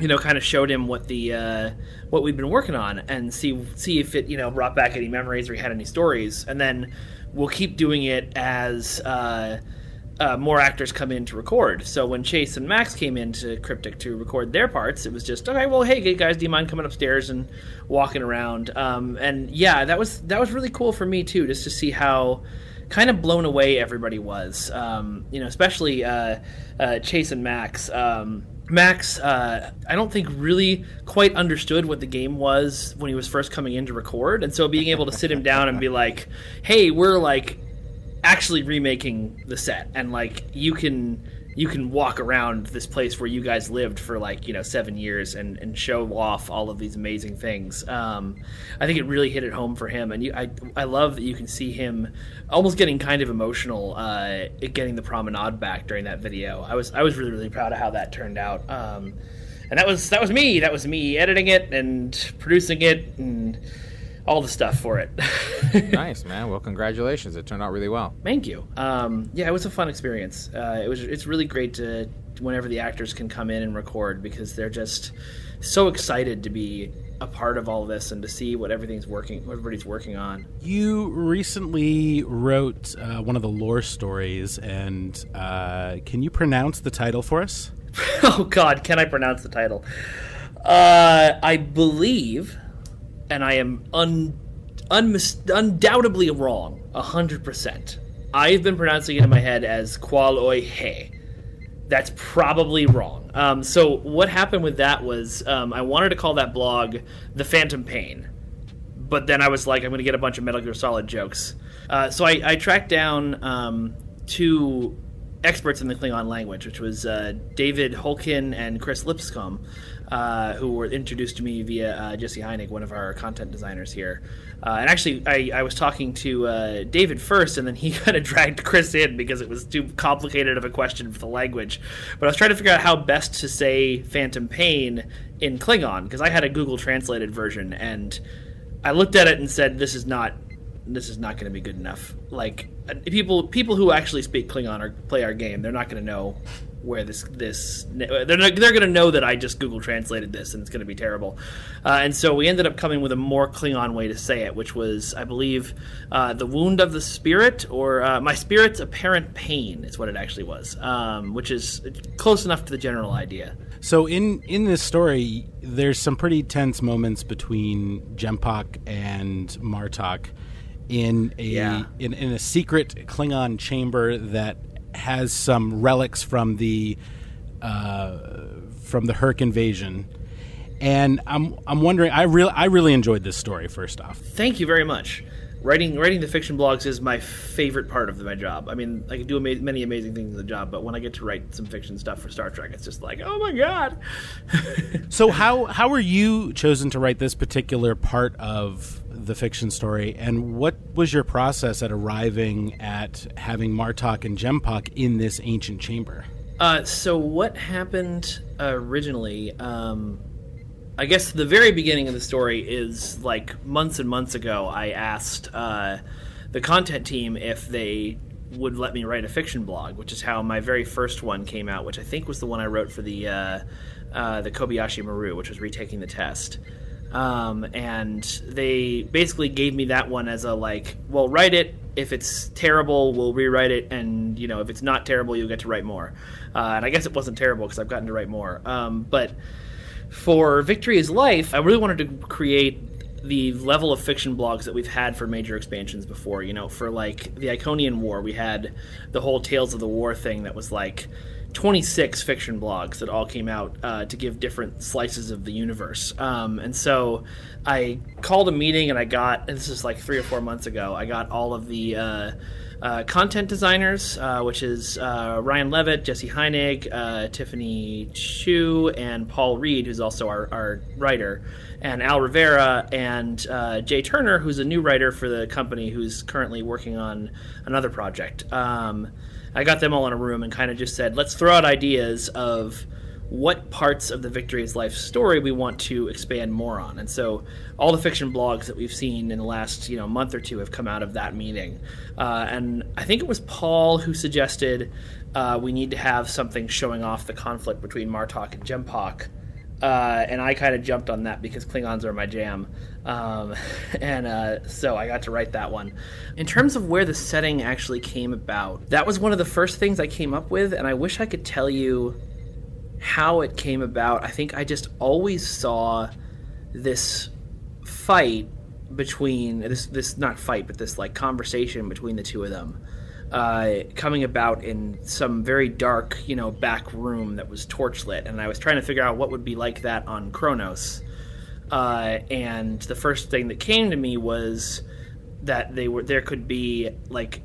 you know, kind of showed him what the uh, what we've been working on and see see if it you know brought back any memories or he had any stories, and then we'll keep doing it as. Uh, uh, more actors come in to record. So when Chase and Max came into Cryptic to record their parts, it was just okay. Well, hey guys, do you mind coming upstairs and walking around? Um, and yeah, that was that was really cool for me too, just to see how kind of blown away everybody was. Um, you know, especially uh, uh, Chase and Max. Um, Max, uh, I don't think really quite understood what the game was when he was first coming in to record, and so being able to sit him down and be like, "Hey, we're like actually remaking the set and like you can you can walk around this place where you guys lived for like you know seven years and, and show off all of these amazing things. Um, i think it really hit it home for him. And you, I, I love that you can see him almost getting kind of emotional uh, getting the promenade back during that video. I was i was really really proud of how that turned out. Um, and that was that was me. That was me editing it and producing it and all the stuff for it
nice, man. Well, congratulations. It turned out really well.
Thank you. Um, yeah, it was a fun experience. Uh, it was. It's really great to whenever the actors can come in and record because they're just so excited to be a part of all this and to see what everything's working, what everybody's working on.
You recently wrote uh, one of the lore stories, and uh, can you pronounce the title for us?
oh God, can I pronounce the title? Uh, I believe, and I am un, undoubtedly wrong, hundred percent. I've been pronouncing it in my head as Qual Oi He. That's probably wrong. Um, so what happened with that was um, I wanted to call that blog The Phantom Pain, but then I was like, I'm going to get a bunch of Metal Gear Solid jokes. Uh, so I, I tracked down um, two experts in the Klingon language, which was uh, David Holkin and Chris Lipscomb, uh, who were introduced to me via uh, Jesse Heinig, one of our content designers here. Uh, and actually, I, I was talking to uh, David first, and then he kind of dragged Chris in because it was too complicated of a question for the language. But I was trying to figure out how best to say Phantom Pain in Klingon because I had a Google translated version, and I looked at it and said, "This is not this is not going to be good enough. Like uh, people people who actually speak Klingon or play our game, they're not going to know where this this they're not, they're going to know that I just Google translated this and it's going to be terrible. Uh, and so we ended up coming with a more Klingon way to say it, which was I believe uh, the wound of the spirit or uh, my spirit's apparent pain is what it actually was, um, which is close enough to the general idea.
So in in this story, there's some pretty tense moments between J'mpok and Martok in a
Yeah.
in, in a secret Klingon chamber that has some relics from the uh, from the Hur'q invasion. And I'm I'm wondering I really I really enjoyed this story first off.
Thank you very much. writing writing the fiction blogs is my favorite part of my job. I mean, I can do ama- many amazing things in the job, but when I get to write some fiction stuff for Star Trek, it's just like, oh my god.
so how how were you chosen to write this particular part of the fiction story, and what was your process at arriving at having Martok and J'mpok in this ancient chamber?
Uh, so what happened originally? Um, I guess the very beginning of the story is like months and months ago. I asked uh, the content team if they would let me write a fiction blog, which is how my very first one came out, which I think was the one I wrote for the uh, uh, the Kobayashi Maru, which was retaking the test. Um, and they basically gave me that one as a like, well, write it. If it's terrible, we'll rewrite it, and you know, if it's not terrible, you'll get to write more. Uh, and I guess it wasn't terrible because I've gotten to write more. Um, but for Victory is Life, I really wanted to create the level of fiction blogs that we've had for major expansions before. You know, for like the Iconian War, we had the whole Tales of the War thing that was like 26 fiction blogs that all came out uh, to give different slices of the universe. Um, and so I called a meeting and I got, and this is like three or four months ago, I got all of the. Uh, uh, content designers, uh, which is uh, Ryan Levitt, Jesse Heinig, uh, Tiffany Chu, and Paul Reed, who's also our, our writer, and Al Rivera, and Jay Turner, who's a new writer for the company who's currently working on another project. Um, I got them all in a room and kind of just said, let's throw out ideas of what parts of the Victory's Life story we want to expand more on. And so all the fiction blogs that we've seen in the last you know month or two have come out of that meeting. Uh, and I think it was Paul who suggested uh, we need to have something showing off the conflict between Martok and J'mpok. Uh, and I kind of jumped on that because Klingons are my jam. Um, and uh, so I got to write that one. In terms of where the setting actually came about, that was one of the first things I came up with, and I wish I could tell you how it came about, I think I just always saw this fight between this this not fight, but this like conversation between the two of them. Uh, coming about in some very dark, you know, back room that was torchlit, and I was trying to figure out what would be like that on Kronos. Uh, and the first thing that came to me was that they were there could be like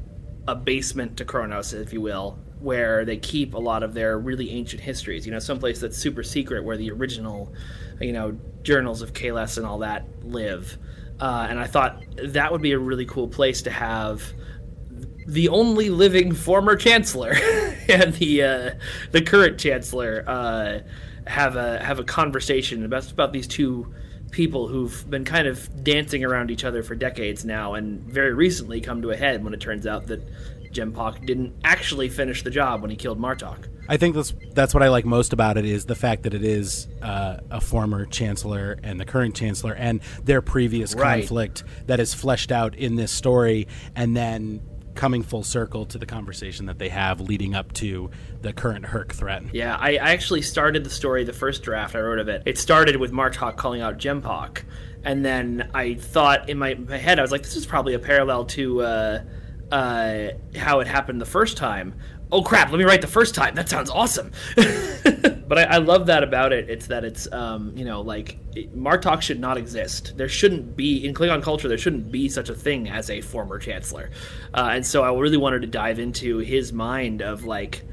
a basement to Kronos, if you will, where they keep a lot of their really ancient histories. You know, someplace that's super secret where the original, you know, journals of Kahless and all that live. Uh, and I thought that would be a really cool place to have the only living former chancellor and the uh, the current chancellor uh, have a have a conversation about about these two people who've been kind of dancing around each other for decades now, and very recently come to a head when it turns out that J'mpok didn't actually finish the job when he killed Martok.
I think that's that's what I like most about it is the fact that it is uh, a former chancellor and the current chancellor and their previous
Right.
conflict that is fleshed out in this story, and then coming full circle to the conversation that they have leading up to the current Hur'q threat.
Yeah, I, I actually started the story, the first draft I wrote of it. It started with Martok calling out J'mpok. And then I thought in my, my head, I was like, this is probably a parallel to uh, uh, how it happened the first time. Oh crap, let me write the first time. That sounds awesome. but I, I love that about it. It's that it's, um, you know, like, it, Martok should not exist. There shouldn't be, in Klingon culture, there shouldn't be such a thing as a former chancellor. Uh, and so I really wanted to dive into his mind of, like,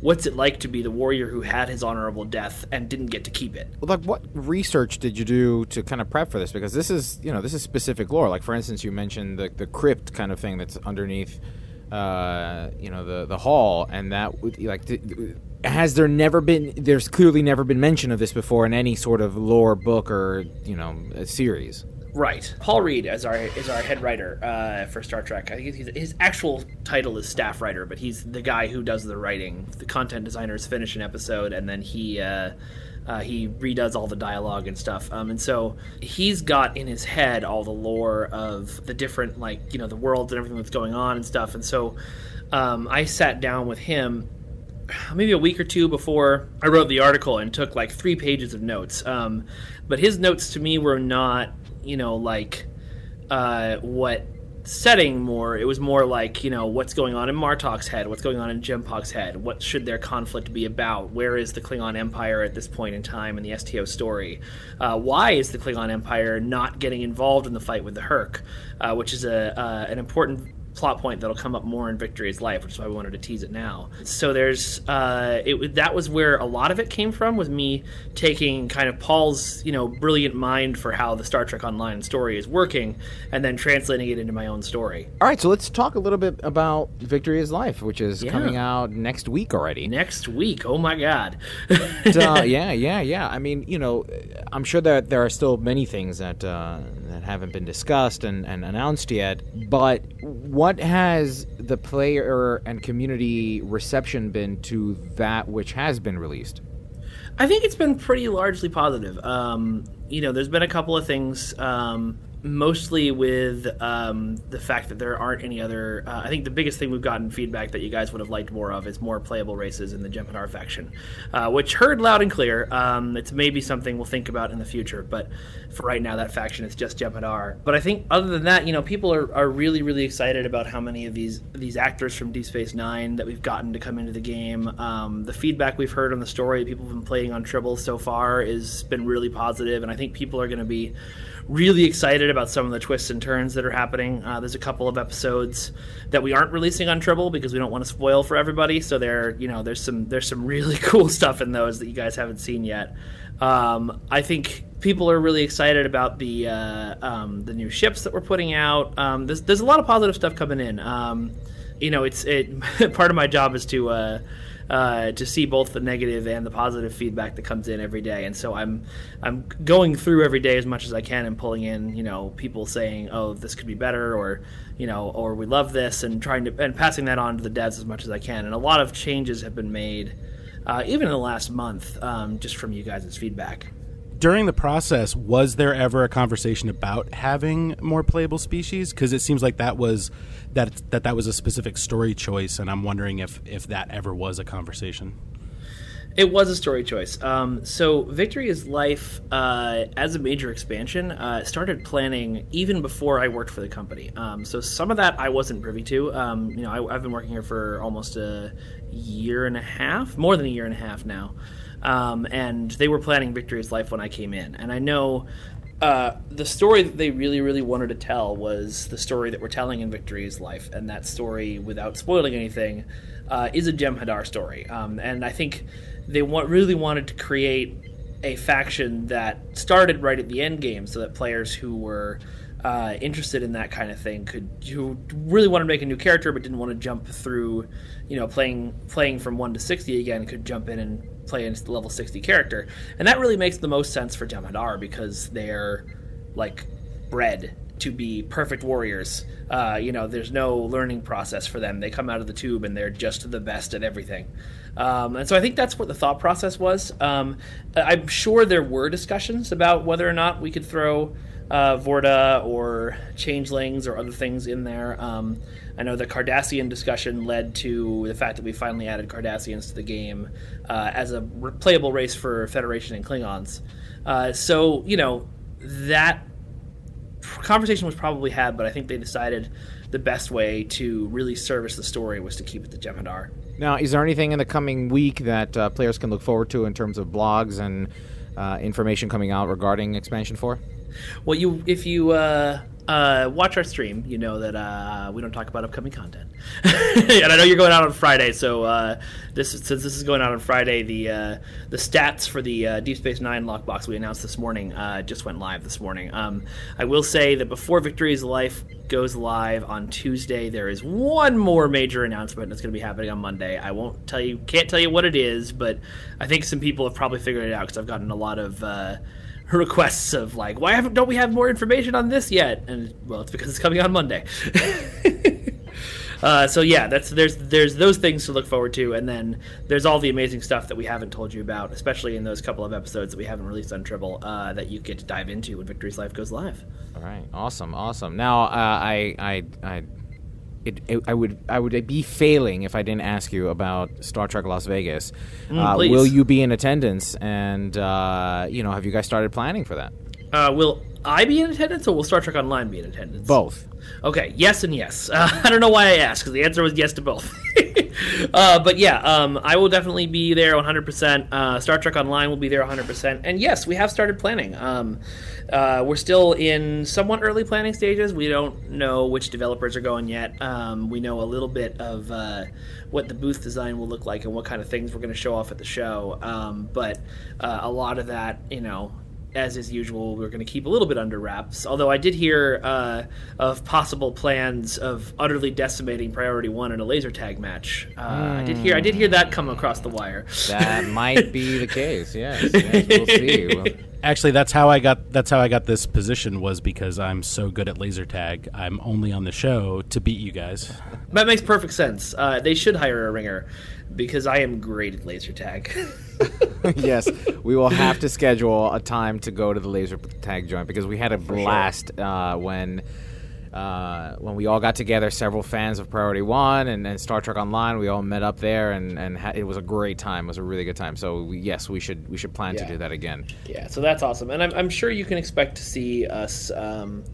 what's it like to be the warrior who had his honorable death and didn't get to keep it?
Well, like, what research did you do to kind of prep for this? Because this is, you know, this is specific lore. Like, for instance, you mentioned the the crypt kind of thing that's underneath, uh, you know, the the hall, and that would like. has there never been? There's clearly never been mention of this before in any sort of lore book or you know series.
Right. Paul Reed is our is our head writer uh, for Star Trek. I think he's, his actual title is staff writer, but he's the guy who does the writing. The content designers finish an episode, and then he uh, uh, he redoes all the dialogue and stuff. Um, and so he's got in his head all the lore of the different like you know the worlds and everything that's going on and stuff. And so um, I sat down with him maybe a week or two before I wrote the article and took like three pages of notes. Um, but his notes to me were not, you know, like uh, what setting more. It was more like you know what's going on in Martok's head, what's going on in J'mpok's head, what should their conflict be about? Where is the Klingon Empire at this point in time in the STO story? Uh, why is the Klingon Empire not getting involved in the fight with the Hur'q, uh, which is a uh, an important plot point that'll come up more in Victory's life, which is why we wanted to tease it now. So there's uh, it that was where a lot of it came from was me taking kind of Paul's you know brilliant mind for how the Star Trek Online story is working, and then translating it into my own story.
All right, so let's talk a little bit about Victory is Life, which is
Yeah.
coming out next week already.
Next week, oh my god!
uh, yeah, yeah, yeah. I mean, you know, I'm sure that there are still many things that uh, that haven't been discussed and, and announced yet. But what has the player and community reception been to that which has been released?
I think it's been pretty largely positive. Um, you know, there's been a couple of things, um, mostly with um, the fact that there aren't any other. Uh, I think the biggest thing we've gotten feedback that you guys would have liked more of is more playable races in the Jem'Hadar faction, uh, which heard loud and clear. Um, it's maybe something we'll think about in the future, but for right now, that faction is just Jem'Hadar. But I think other than that, you know, people are, are really, really excited about how many of these these actors from Deep Space Nine that we've gotten to come into the game. Um, the feedback we've heard on the story, people have been playing on Tribble so far, has been really positive, and I think people are going to be really excited about some of the twists and turns that are happening. Uh, there's a couple of episodes that we aren't releasing on Tribble because we don't want to spoil for everybody. So there, you know, there's some there's some really cool stuff in those that you guys haven't seen yet. Um, I think people are really excited about the uh, um, the new ships that we're putting out. Um, there's there's a lot of positive stuff coming in. Um, you know, it's it. part of my job is to. Uh, uh, to see both the negative and the positive feedback that comes in every day, and so I'm I'm going through every day as much as I can and pulling in you know people saying oh this could be better or you know or we love this and trying to and passing that on to the devs as much as I can, and a lot of changes have been made uh, even in the last month um, just from you guys' feedback.
During the process, was there ever a conversation about having more playable species? Because it seems like that was that that that was a specific story choice, and I'm wondering if if that ever was a conversation.
It was a story choice. Um, so, Victory is Life, uh, as a major expansion, uh, started planning even before I worked for the company. Um, so, some of that I wasn't privy to. Um, you know, I, I've been working here for almost a year and a half, more than a year and a half now. Um, and they were planning Victory is Life when I came in. And I know uh, the story that they really, really wanted to tell was the story that we're telling in Victory's life, and that story, without spoiling anything, uh, is a Jem'Hadar story. Um, and I think they really wanted to create a faction that started right at the end game, so that players who were uh, interested in that kind of thing could who really wanted to make a new character but didn't want to jump through, you know, playing playing from one to sixty again could jump in and play the level sixty character, and that really makes the most sense for Jem'Hadar because they're like bred to be perfect warriors. Uh, you know, there's no learning process for them. They come out of the tube and they're just the best at everything. Um, and so I think that's what the thought process was. Um, I'm sure there were discussions about whether or not we could throw uh, Vorta or changelings or other things in there. Um, I know the Cardassian discussion led to the fact that we finally added Cardassians to the game uh, as a playable race for Federation and Klingons. Uh, so you know that conversation was probably had, but I think they decided the best way to really service the story was to keep it to Jem'Hadar.
Now, is there anything in the coming week that uh, players can look forward to in terms of blogs and uh, information coming out regarding Expansion 4?
Well, you if you uh, uh, watch our stream, you know that uh, we don't talk about upcoming content. and I know you're going out on Friday, so uh, this since this is going out on Friday, the uh, the stats for the uh, Deep Space Nine lockbox we announced this morning just went live this morning. Um, I will say that before Victory's Life goes live on Tuesday, there is one more major announcement that's going to be happening on Monday. I won't tell you, can't tell you what it is, but I think some people have probably figured it out because I've gotten a lot of. Requests of like why haven't don't we have more information on this yet? And well it's because it's coming on monday. Uh, so yeah that's there's there's those things to look forward to. And then there's all the amazing stuff that we haven't told you about especially in those couple of episodes that we haven't released on tribble uh, that you get to dive into when victory's life goes live.
All right, awesome, awesome. Now, uh, I, I, I, it, it, I would, I would be failing if I didn't ask you about Star Trek Las Vegas.
Mm,
uh, will you be in attendance? And uh, you know, have you guys started planning for that?
uh, we'll I be in attendance, or will Star Trek Online be in attendance?
Both.
Okay, yes and yes. Uh, I don't know why I asked because the answer was yes to both. uh, but yeah, um, I will definitely be there 100%. Uh, Star Trek Online will be there 100%. And yes, we have started planning. Um, uh, we're still in somewhat early planning stages. We don't know which developers are going yet. Um, we know a little bit of uh, what the booth design will look like and what kind of things we're going to show off at the show. Um, but uh, a lot of that, you know, as is usual, we're going to keep a little bit under wraps. Although I did hear uh, of possible plans of utterly decimating Priority One in a laser tag match. Uh, mm. I did hear I did hear that come across the wire.
That might be the case. Yes, yes we'll see. We'll...
Actually, that's how I got that's how I got this position was because I'm so good at laser tag. I'm only on the show to beat you guys.
That makes perfect sense. Uh, they should hire a ringer because I am great at laser tag.
yes, we will have to schedule a time to go to the laser tag joint because we had a blast sure. uh, when. Uh, when we all got together, several fans of Priority One and, and Star Trek Online, we all met up there, and, and ha- it was a great time. It was a really good time. So we, yes, we should we should plan yeah. to do that again.
Yeah, so that's awesome, and I'm, I'm sure you can expect to see us. Um,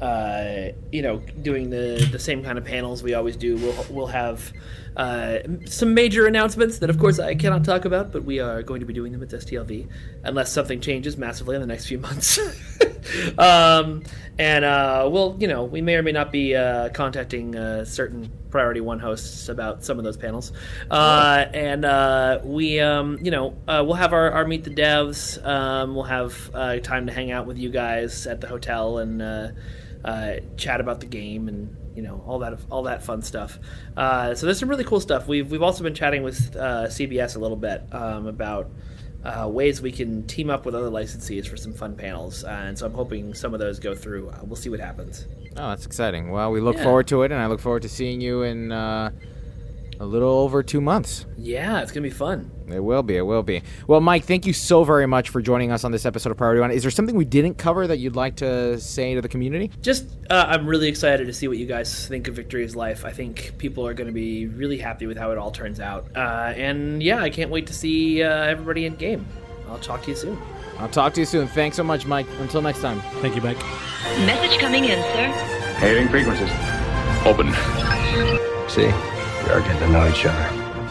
uh, you know, doing the the same kind of panels we always do. We'll we'll have uh, some major announcements that, of course, I cannot talk about, but we are going to be doing them at STLV unless something changes massively in the next few months. um, and uh, we'll, you know, we may or may not be uh, contacting uh, certain Priority One hosts about some of those panels. Uh, and uh, we, um, you know, we'll have our, our meet the devs. Um, we'll have time to hang out with you guys at the hotel and chat about the game and you know all that all that fun stuff. Uh, so there's some really cool stuff. We've we've also been chatting with uh, CBS a little bit um, about uh, ways we can team up with other licensees for some fun panels, and so I'm hoping some of those go through. Uh, we'll see what happens.
Oh, that's exciting. Well, we look yeah. forward to it, and I look forward to seeing you in uh, a little over two months.
Yeah, it's gonna be fun.
It will be. It will be. Well, Mike, thank you so very much for joining us on this episode of Priority One. Is there something we didn't cover that you'd like to say to the community?
Just, uh, I'm really excited to see what you guys think of Victory is Life. I think people are going to be really happy with how it all turns out. Uh, and yeah, I can't wait to see uh, everybody in game. I'll talk to you soon.
I'll talk to you soon. Thanks so much, Mike. Until next time.
Thank you, Mike.
Message coming in, sir.
Hailing frequencies. Open.
See, we are getting to know each other.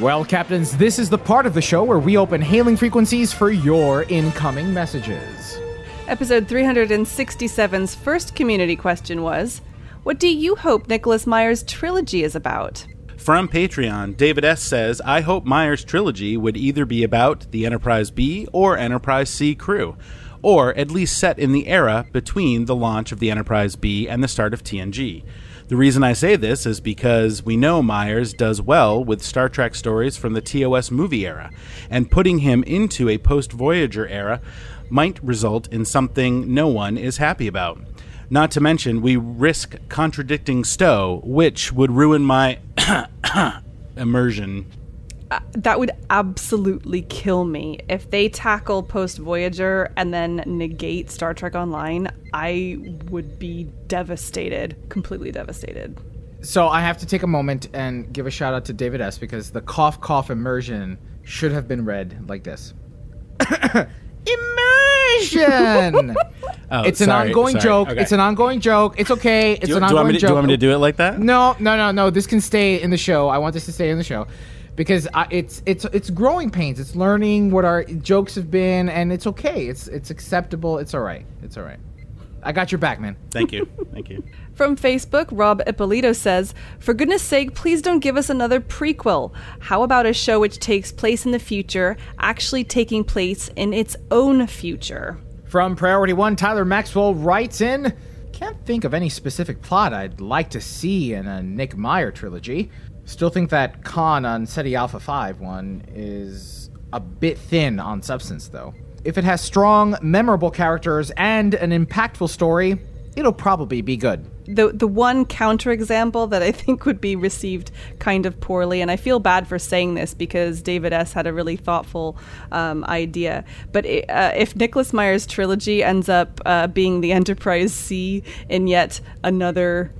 Well, Captains, this is the part of the show where we open hailing frequencies for your incoming messages.
Episode 367's first community question was What do you hope Nicholas Meyer's trilogy is about?
From Patreon, David S. says, I hope Meyer's trilogy would either be about the Enterprise B or Enterprise C crew, or at least set in the era between the launch of the Enterprise B and the start of TNG. The reason I say this is because we know Myers does well with Star Trek stories from the TOS movie era, and putting him into a post Voyager era might result in something no one is happy about. Not to mention, we risk contradicting STO, which would ruin my immersion
Uh, that would absolutely kill me if they tackle post Voyager and then negate Star Trek Online. I would be devastated, completely devastated.
So I have to take a moment and give a shout out to David S because the cough cough immersion should have been read like this. immersion. oh, it's an
sorry,
ongoing
sorry.
joke.
Okay.
It's an ongoing joke. It's okay. It's
do,
an
do
ongoing
to,
joke.
Do you want me to do it like that?
No, no, no, no. This can stay in the show. I want this to stay in the show because I, it's it's it's growing pains. It's learning what our jokes have been, and it's okay. It's it's acceptable. It's all right. It's all right. I got your back, man.
Thank you. Thank you.
From Facebook, Rob Ippolito says, For goodness sake, please don't give us another prequel. How about a show which takes place in the future, actually taking place in its own future?
From Priority One, Tyler Maxwell writes in, Can't think of any specific plot I'd like to see in a Nick Meyer trilogy. Still think that Khan on Ceti Alpha 5 one is a bit thin on substance, though. If it has strong, memorable characters and an impactful story, it'll probably be good.
The the one counterexample that I think would be received kind of poorly, and I feel bad for saying this because David S had a really thoughtful um, idea. But it, uh, if Nicholas Meyer's trilogy ends up uh, being the Enterprise C in yet another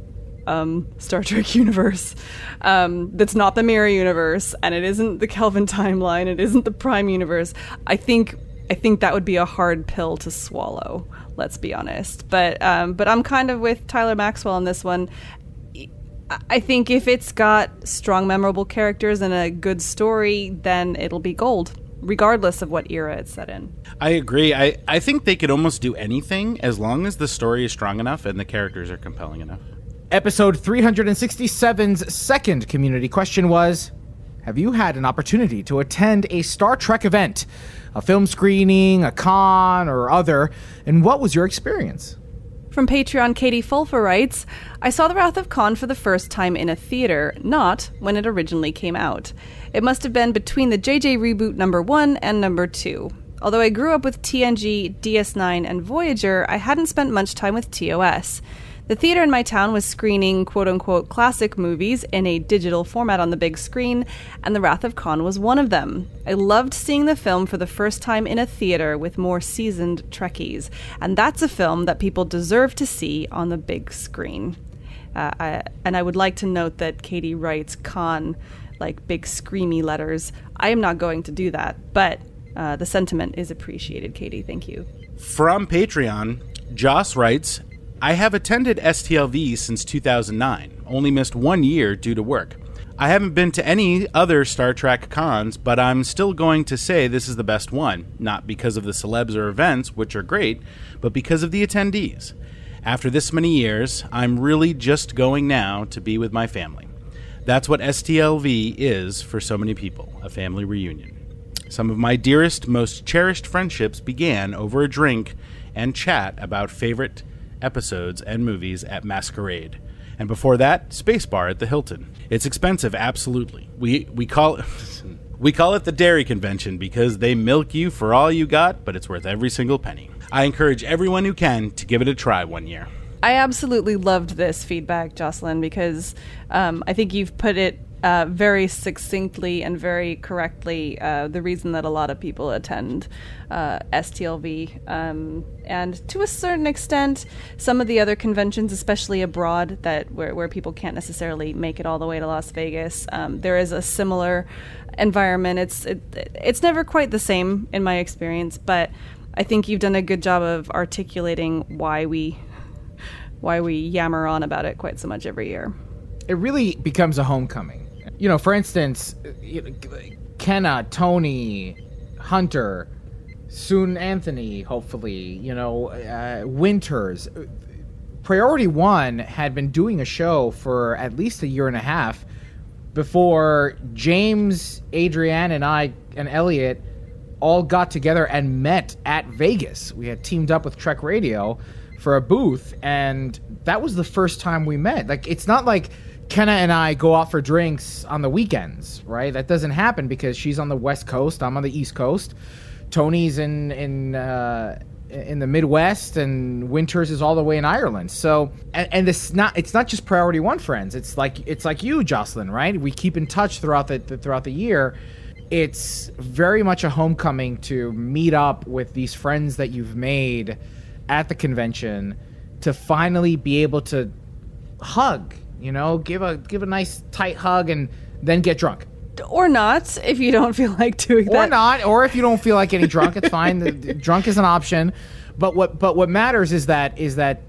um, Star Trek universe um, that's not the mirror universe, and it isn't the Kelvin timeline, it isn't the Prime universe. I think I think that would be a hard pill to swallow. Let's be honest. But um, but I'm kind of with Tyler Maxwell on this one. I think if it's got strong, memorable characters and a good story, then it'll be gold, regardless of what era it's set in.
I agree. I, I think they could almost do anything as long as the story is strong enough and the characters are compelling enough.
Episode 367's second community question was Have you had an opportunity to attend a Star Trek event, a film screening, a con, or other, and what was your experience?
From Patreon, Katie Fulfer writes I saw The Wrath of Khan for the first time in a theater, not when it originally came out. It must have been between the JJ reboot number one and number two. Although I grew up with TNG, DS9, and Voyager, I hadn't spent much time with TOS. The theater in my town was screening quote unquote classic movies in a digital format on the big screen, and The Wrath of Khan was one of them. I loved seeing the film for the first time in a theater with more seasoned Trekkies, and that's a film that people deserve to see on the big screen. Uh, I, and I would like to note that Katie writes Khan like big screamy letters. I am not going to do that, but uh, the sentiment is appreciated, Katie. Thank you.
From Patreon, Joss writes I have attended STLV since 2009, only missed one year due to work. I haven't been to any other Star Trek cons, but I'm still going to say this is the best one, not because of the celebs or events, which are great, but because of the attendees. After this many years, I'm really just going now to be with my family. That's what STLV is for so many people a family reunion. Some of my dearest, most cherished friendships began over a drink and chat about favorite episodes and movies at Masquerade. And before that, Spacebar at the Hilton. It's expensive, absolutely. We we call it we call it the Dairy Convention because they milk you for all you got, but it's worth every single penny. I encourage everyone who can to give it a try one year.
I absolutely loved this feedback, Jocelyn, because um, I think you've put it uh, very succinctly and very correctly uh, the reason that a lot of people attend uh, STLV. Um, and to a certain extent, some of the other conventions, especially abroad, that where, where people can't necessarily make it all the way to Las Vegas, um, there is a similar environment. It's it, it's never quite the same in my experience, but I think you've done a good job of articulating why we why we yammer on about it quite so much every year.
It really becomes a homecoming you know, for instance, Kenna, Tony, Hunter, soon Anthony, hopefully, you know, uh, Winters. Priority One had been doing a show for at least a year and a half before James, Adrienne, and I and Elliot all got together and met at Vegas. We had teamed up with Trek Radio for a booth, and that was the first time we met. Like, it's not like Kenna and I go out for drinks on the weekends, right? That doesn't happen because she's on the West Coast, I'm on the East Coast. Tony's in in uh, in the Midwest, and Winters is all the way in Ireland. So, and, and this not it's not just Priority One friends. It's like it's like you, Jocelyn, right? We keep in touch throughout the, the throughout the year. It's very much a homecoming to meet up with these friends that you've made at the convention to finally be able to hug you know, give a give a nice tight hug and then get drunk.
Or not, if you don't feel like doing
or
that.
Or not, or if you don't feel like getting drunk, it's fine. The, the, drunk is an option. But what but what matters is that is that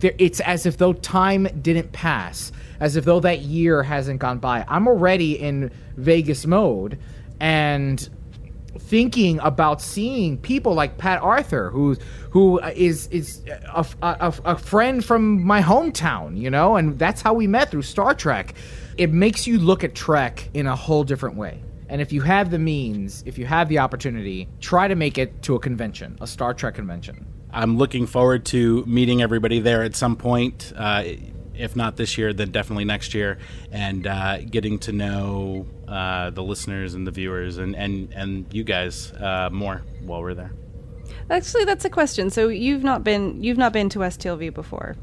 it's as if though time didn't pass, as if though that year hasn't gone by. I'm already in Vegas mode, and thinking about seeing people like Pat Arthur, who who is is a, a, a, friend from my hometown, you know, and that's how we met through Star Trek. It makes you look at Trek in a whole different way. And if you have the means, if you have the opportunity, try to make it to a convention, a Star Trek convention.
I'm looking forward to meeting everybody there at some point. Uh, if not this year, then definitely next year, and uh, getting to know uh, the listeners and the viewers and and and you guys uh, more while we're there.
Actually, that's a question. So you've not been you've not been to STLV before.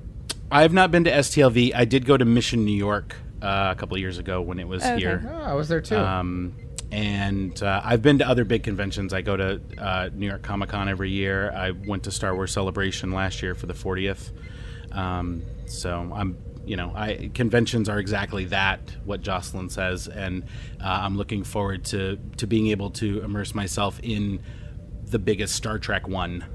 I have not been to STLV. I did go to Mission New York uh, a couple years ago when it was
okay.
here.
Oh, I was there too.
Um, and uh, I've been to other big conventions. I go to uh, New York Comic Con every year. I went to Star Wars Celebration last year for the 40th. Um, so I'm, you know, I conventions are exactly that. What Jocelyn says, and uh, I'm looking forward to to being able to immerse myself in the biggest Star Trek one.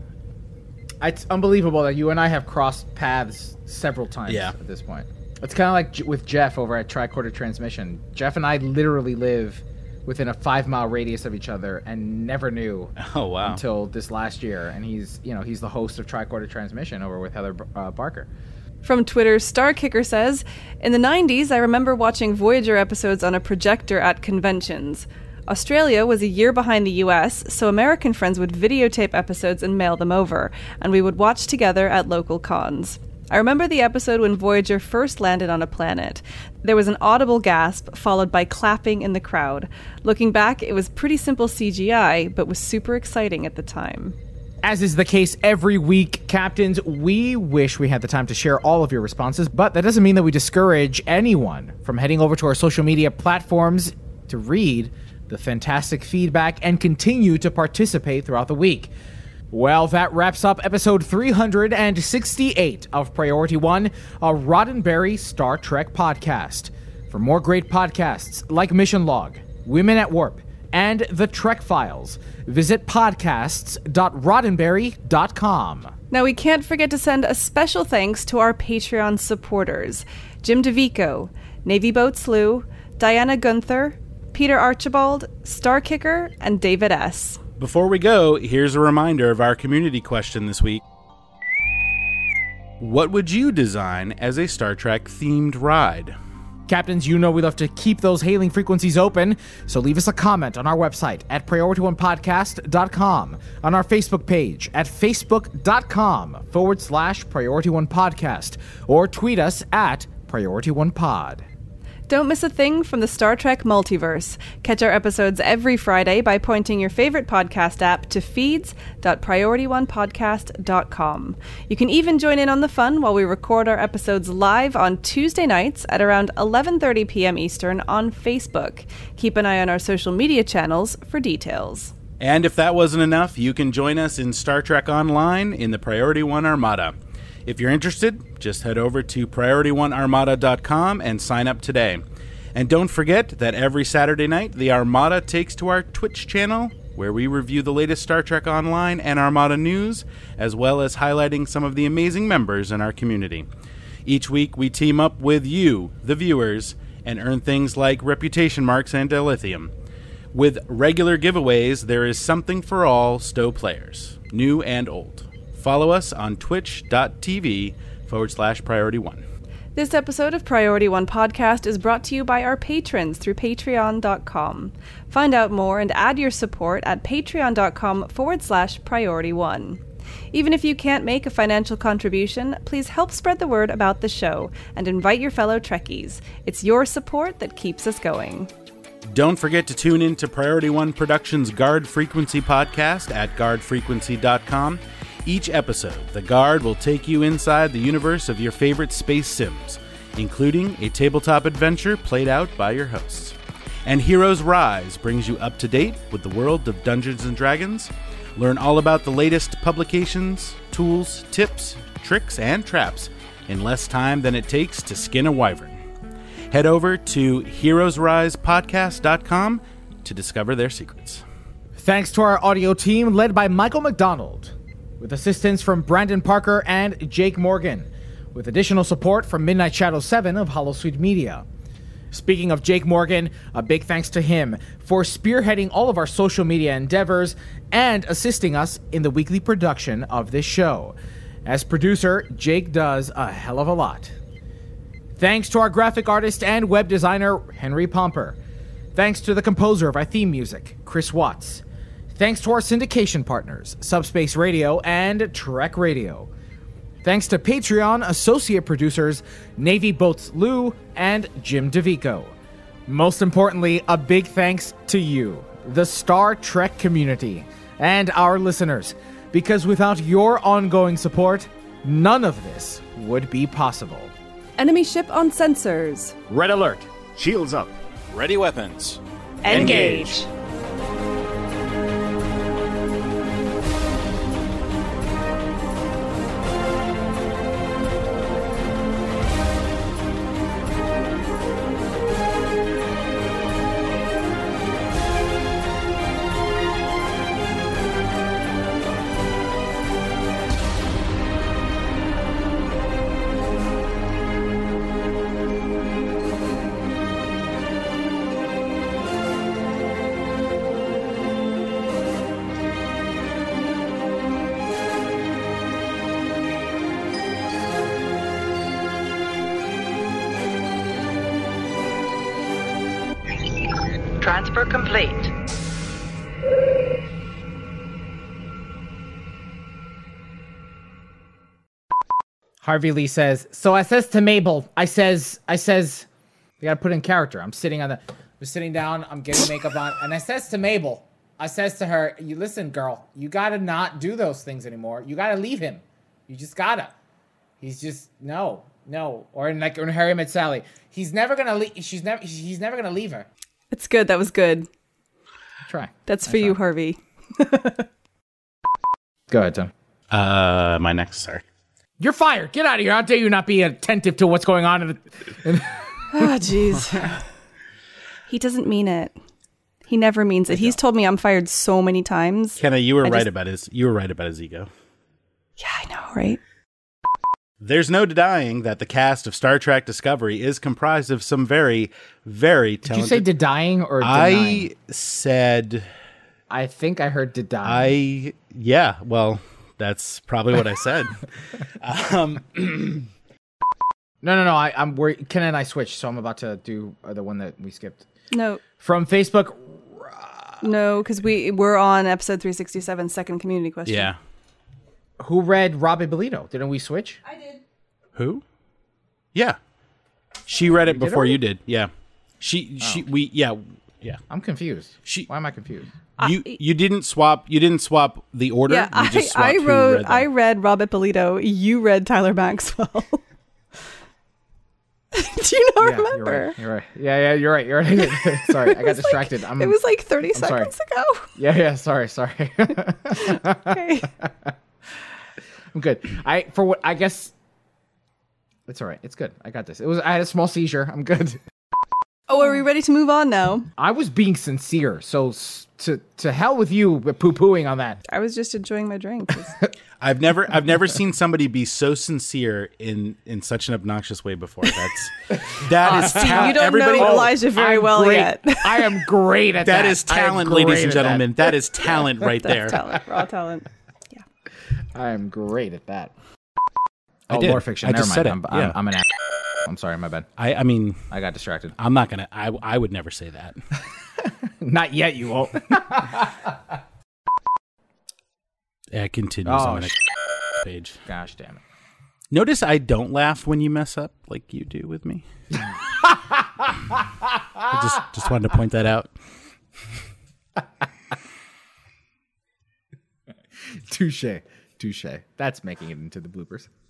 It's unbelievable that you and I have crossed paths several times
Yeah.
at this point. It's kind of like J- with Jeff over at Tricorder Transmission. Jeff and I literally live within a five mile radius of each other and never knew
Oh wow.
until this last year. And he's, you know, he's the host of Tricorder Transmission over with Heather uh, Barker.
From Twitter, Starkicker says In the 90s, I remember watching Voyager episodes on a projector at conventions. Australia was a year behind the US, so American friends would videotape episodes and mail them over, and we would watch together at local cons. I remember the episode when Voyager first landed on a planet. There was an audible gasp, followed by clapping in the crowd. Looking back, it was pretty simple CGI, but was super exciting at the time.
As is the case every week, captains, we wish we had the time to share all of your responses, but that doesn't mean that we discourage anyone from heading over to our social media platforms to read the fantastic feedback and continue to participate throughout the week. Well, that wraps up episode 368 of Priority One, a Roddenberry Star Trek podcast. For more great podcasts like Mission Log, Women at Warp, and The Trek Files, visit podcasts.roddenberry.com.
Now, we can't forget to send a special thanks to our Patreon supporters Jim DeVico, Navy Boat Slew, Diana Gunther, Peter Archibald, Star Kicker, and David S.
Before we go, here's a reminder of our community question this week. What would you design as a Star Trek themed ride?
Captains, you know we love to keep those hailing frequencies open, so leave us a comment on our website at priorityonepodcast.com, on our Facebook page at facebook.com forward slash priority one podcast, or tweet us at priority one pod.
Don't miss a thing from the Star Trek multiverse. Catch our episodes every Friday by pointing your favorite podcast app to feeds.priorityonepodcast.com. You can even join in on the fun while we record our episodes live on Tuesday nights at around 11:30 p.m. Eastern on Facebook. Keep an eye on our social media channels for details.
And if that wasn't enough, you can join us in Star Trek Online in the Priority One Armada. If you're interested, just head over to PriorityOneArmada.com and sign up today. And don't forget that every Saturday night, the Armada takes to our Twitch channel, where we review the latest Star Trek Online and Armada news, as well as highlighting some of the amazing members in our community. Each week, we team up with you, the viewers, and earn things like reputation marks and dilithium. With regular giveaways, there is something for all STO players, new and old. Follow us on twitch.tv forward slash priority one.
This episode of Priority One Podcast is brought to you by our patrons through patreon.com. Find out more and add your support at patreon.com forward slash priority one. Even if you can't make a financial contribution, please help spread the word about the show and invite your fellow Trekkies. It's your support that keeps us going.
Don't forget to tune in to Priority One Productions Guard Frequency podcast at guardfrequency.com. Each episode, The Guard will take you inside the universe of your favorite space sims, including a tabletop adventure played out by your hosts. And Heroes Rise brings you up to date with the world of Dungeons and Dragons. Learn all about the latest publications, tools, tips, tricks, and traps in less time than it takes to skin a wyvern. Head over to heroesrisepodcast.com to discover their secrets.
Thanks to our audio team led by Michael McDonald, with assistance from Brandon Parker and Jake Morgan, with additional support from Midnight Shadow 7 of Hollow Holosuite Media. Speaking of Jake Morgan, a big thanks to him for spearheading all of our social media endeavors and assisting us in the weekly production of this show. As producer, Jake does a hell of a lot. Thanks to our graphic artist and web designer, Henry Pomper. Thanks to the composer of our theme music, Chris Watts. Thanks to our syndication partners, Subspace Radio and Trek Radio. Thanks to Patreon associate producers Navy Boats Lou and Jim DeVico. Most importantly, a big thanks to you, the Star Trek community, and our listeners, because without your ongoing support, none of this would be possible.
Enemy ship on sensors.
Red alert.
Shields up.
Ready weapons.
Engage.
Transfer
Harvey Lee says, "So I says to Mabel, I says, I says, you gotta put in character. I'm sitting on the, I'm sitting down, I'm getting makeup on, and I says to Mabel, I says to her, you listen, girl, you gotta not do those things anymore. You gotta leave him. You just gotta. He's just no, no. Or in like in Harry Met Sally, he's never gonna leave. She's never, he's never gonna leave her.
It's good. That was good.
Try.
That's for you, Harvey.
Go ahead, Tom.
Uh, my next, sorry.
You're fired. Get out of here. How dare you not be attentive to what's going on in the. In
Oh, jeez. he doesn't mean it. He never means it. He's told me I'm fired so many times.
Kenna, you were
I
right
just-
about his. You were right about his ego.
Yeah, I know, right?
There's no denying that the cast of Star Trek Discovery is comprised of some very, very
Did you say
talented.
denying or denying?
I said.
I think I heard denying.
I yeah. Well, that's probably what I said. um,
No, no, no. I, I'm worried. Ken and I switched, so I'm about to do uh, the one that we skipped
No,
from Facebook.
no, because we we're on episode 367, second community question.
yeah.
Who read Robbie Belito? Didn't we switch? I did.
Who? Yeah. She read it
did
before
already?
you did. Yeah. She she we yeah yeah.
I'm confused.
She
Why am I confused?
you you didn't swap you didn't swap the order.
Yeah,
you
I,
just swapped
I wrote
read.
I read Robert Polito. You read Tyler Maxwell. Do you not
Yeah, you're
remember?
right. You're right. Yeah, yeah, you're right. You're right. sorry, I got distracted. I'm,
It was like 30
I'm sorry.
seconds ago.
Yeah, yeah. Sorry, sorry.
Okay.
I'm good. I for what I guess it's all right. It's good. I got this. It was I had a small seizure. I'm good.
Oh, are we ready to move on now?
I was being sincere. So s- to to hell with you poo pooing on that.
I was just enjoying my drink.
I've never I've never seen somebody be so sincere in in such an obnoxious way before. That's that ah, is
See,
ta-
you don't
everybody
know oh, Elijah very
I'm
well
great.
yet.
I am great at that.
that is
I am
talent,
great
ladies and
at that.
gentlemen. That is talent right there.
That's talent, raw talent. Yeah.
I am great at that.
I
oh,
did.
more fiction.
I
Never
just
mind.
said it.
I'm, I'm,
Yeah.
I'm an. act- I'm sorry. My bad.
I I mean
I got distracted.
I'm not gonna I I would never say that.
Not yet. You won't.
Yeah, continues
Oh,
on the next page.
Gosh damn it.
Notice I don't laugh when you mess up like you do with me. I just just wanted to point that out.
Touche. Touche. That's making it into the bloopers.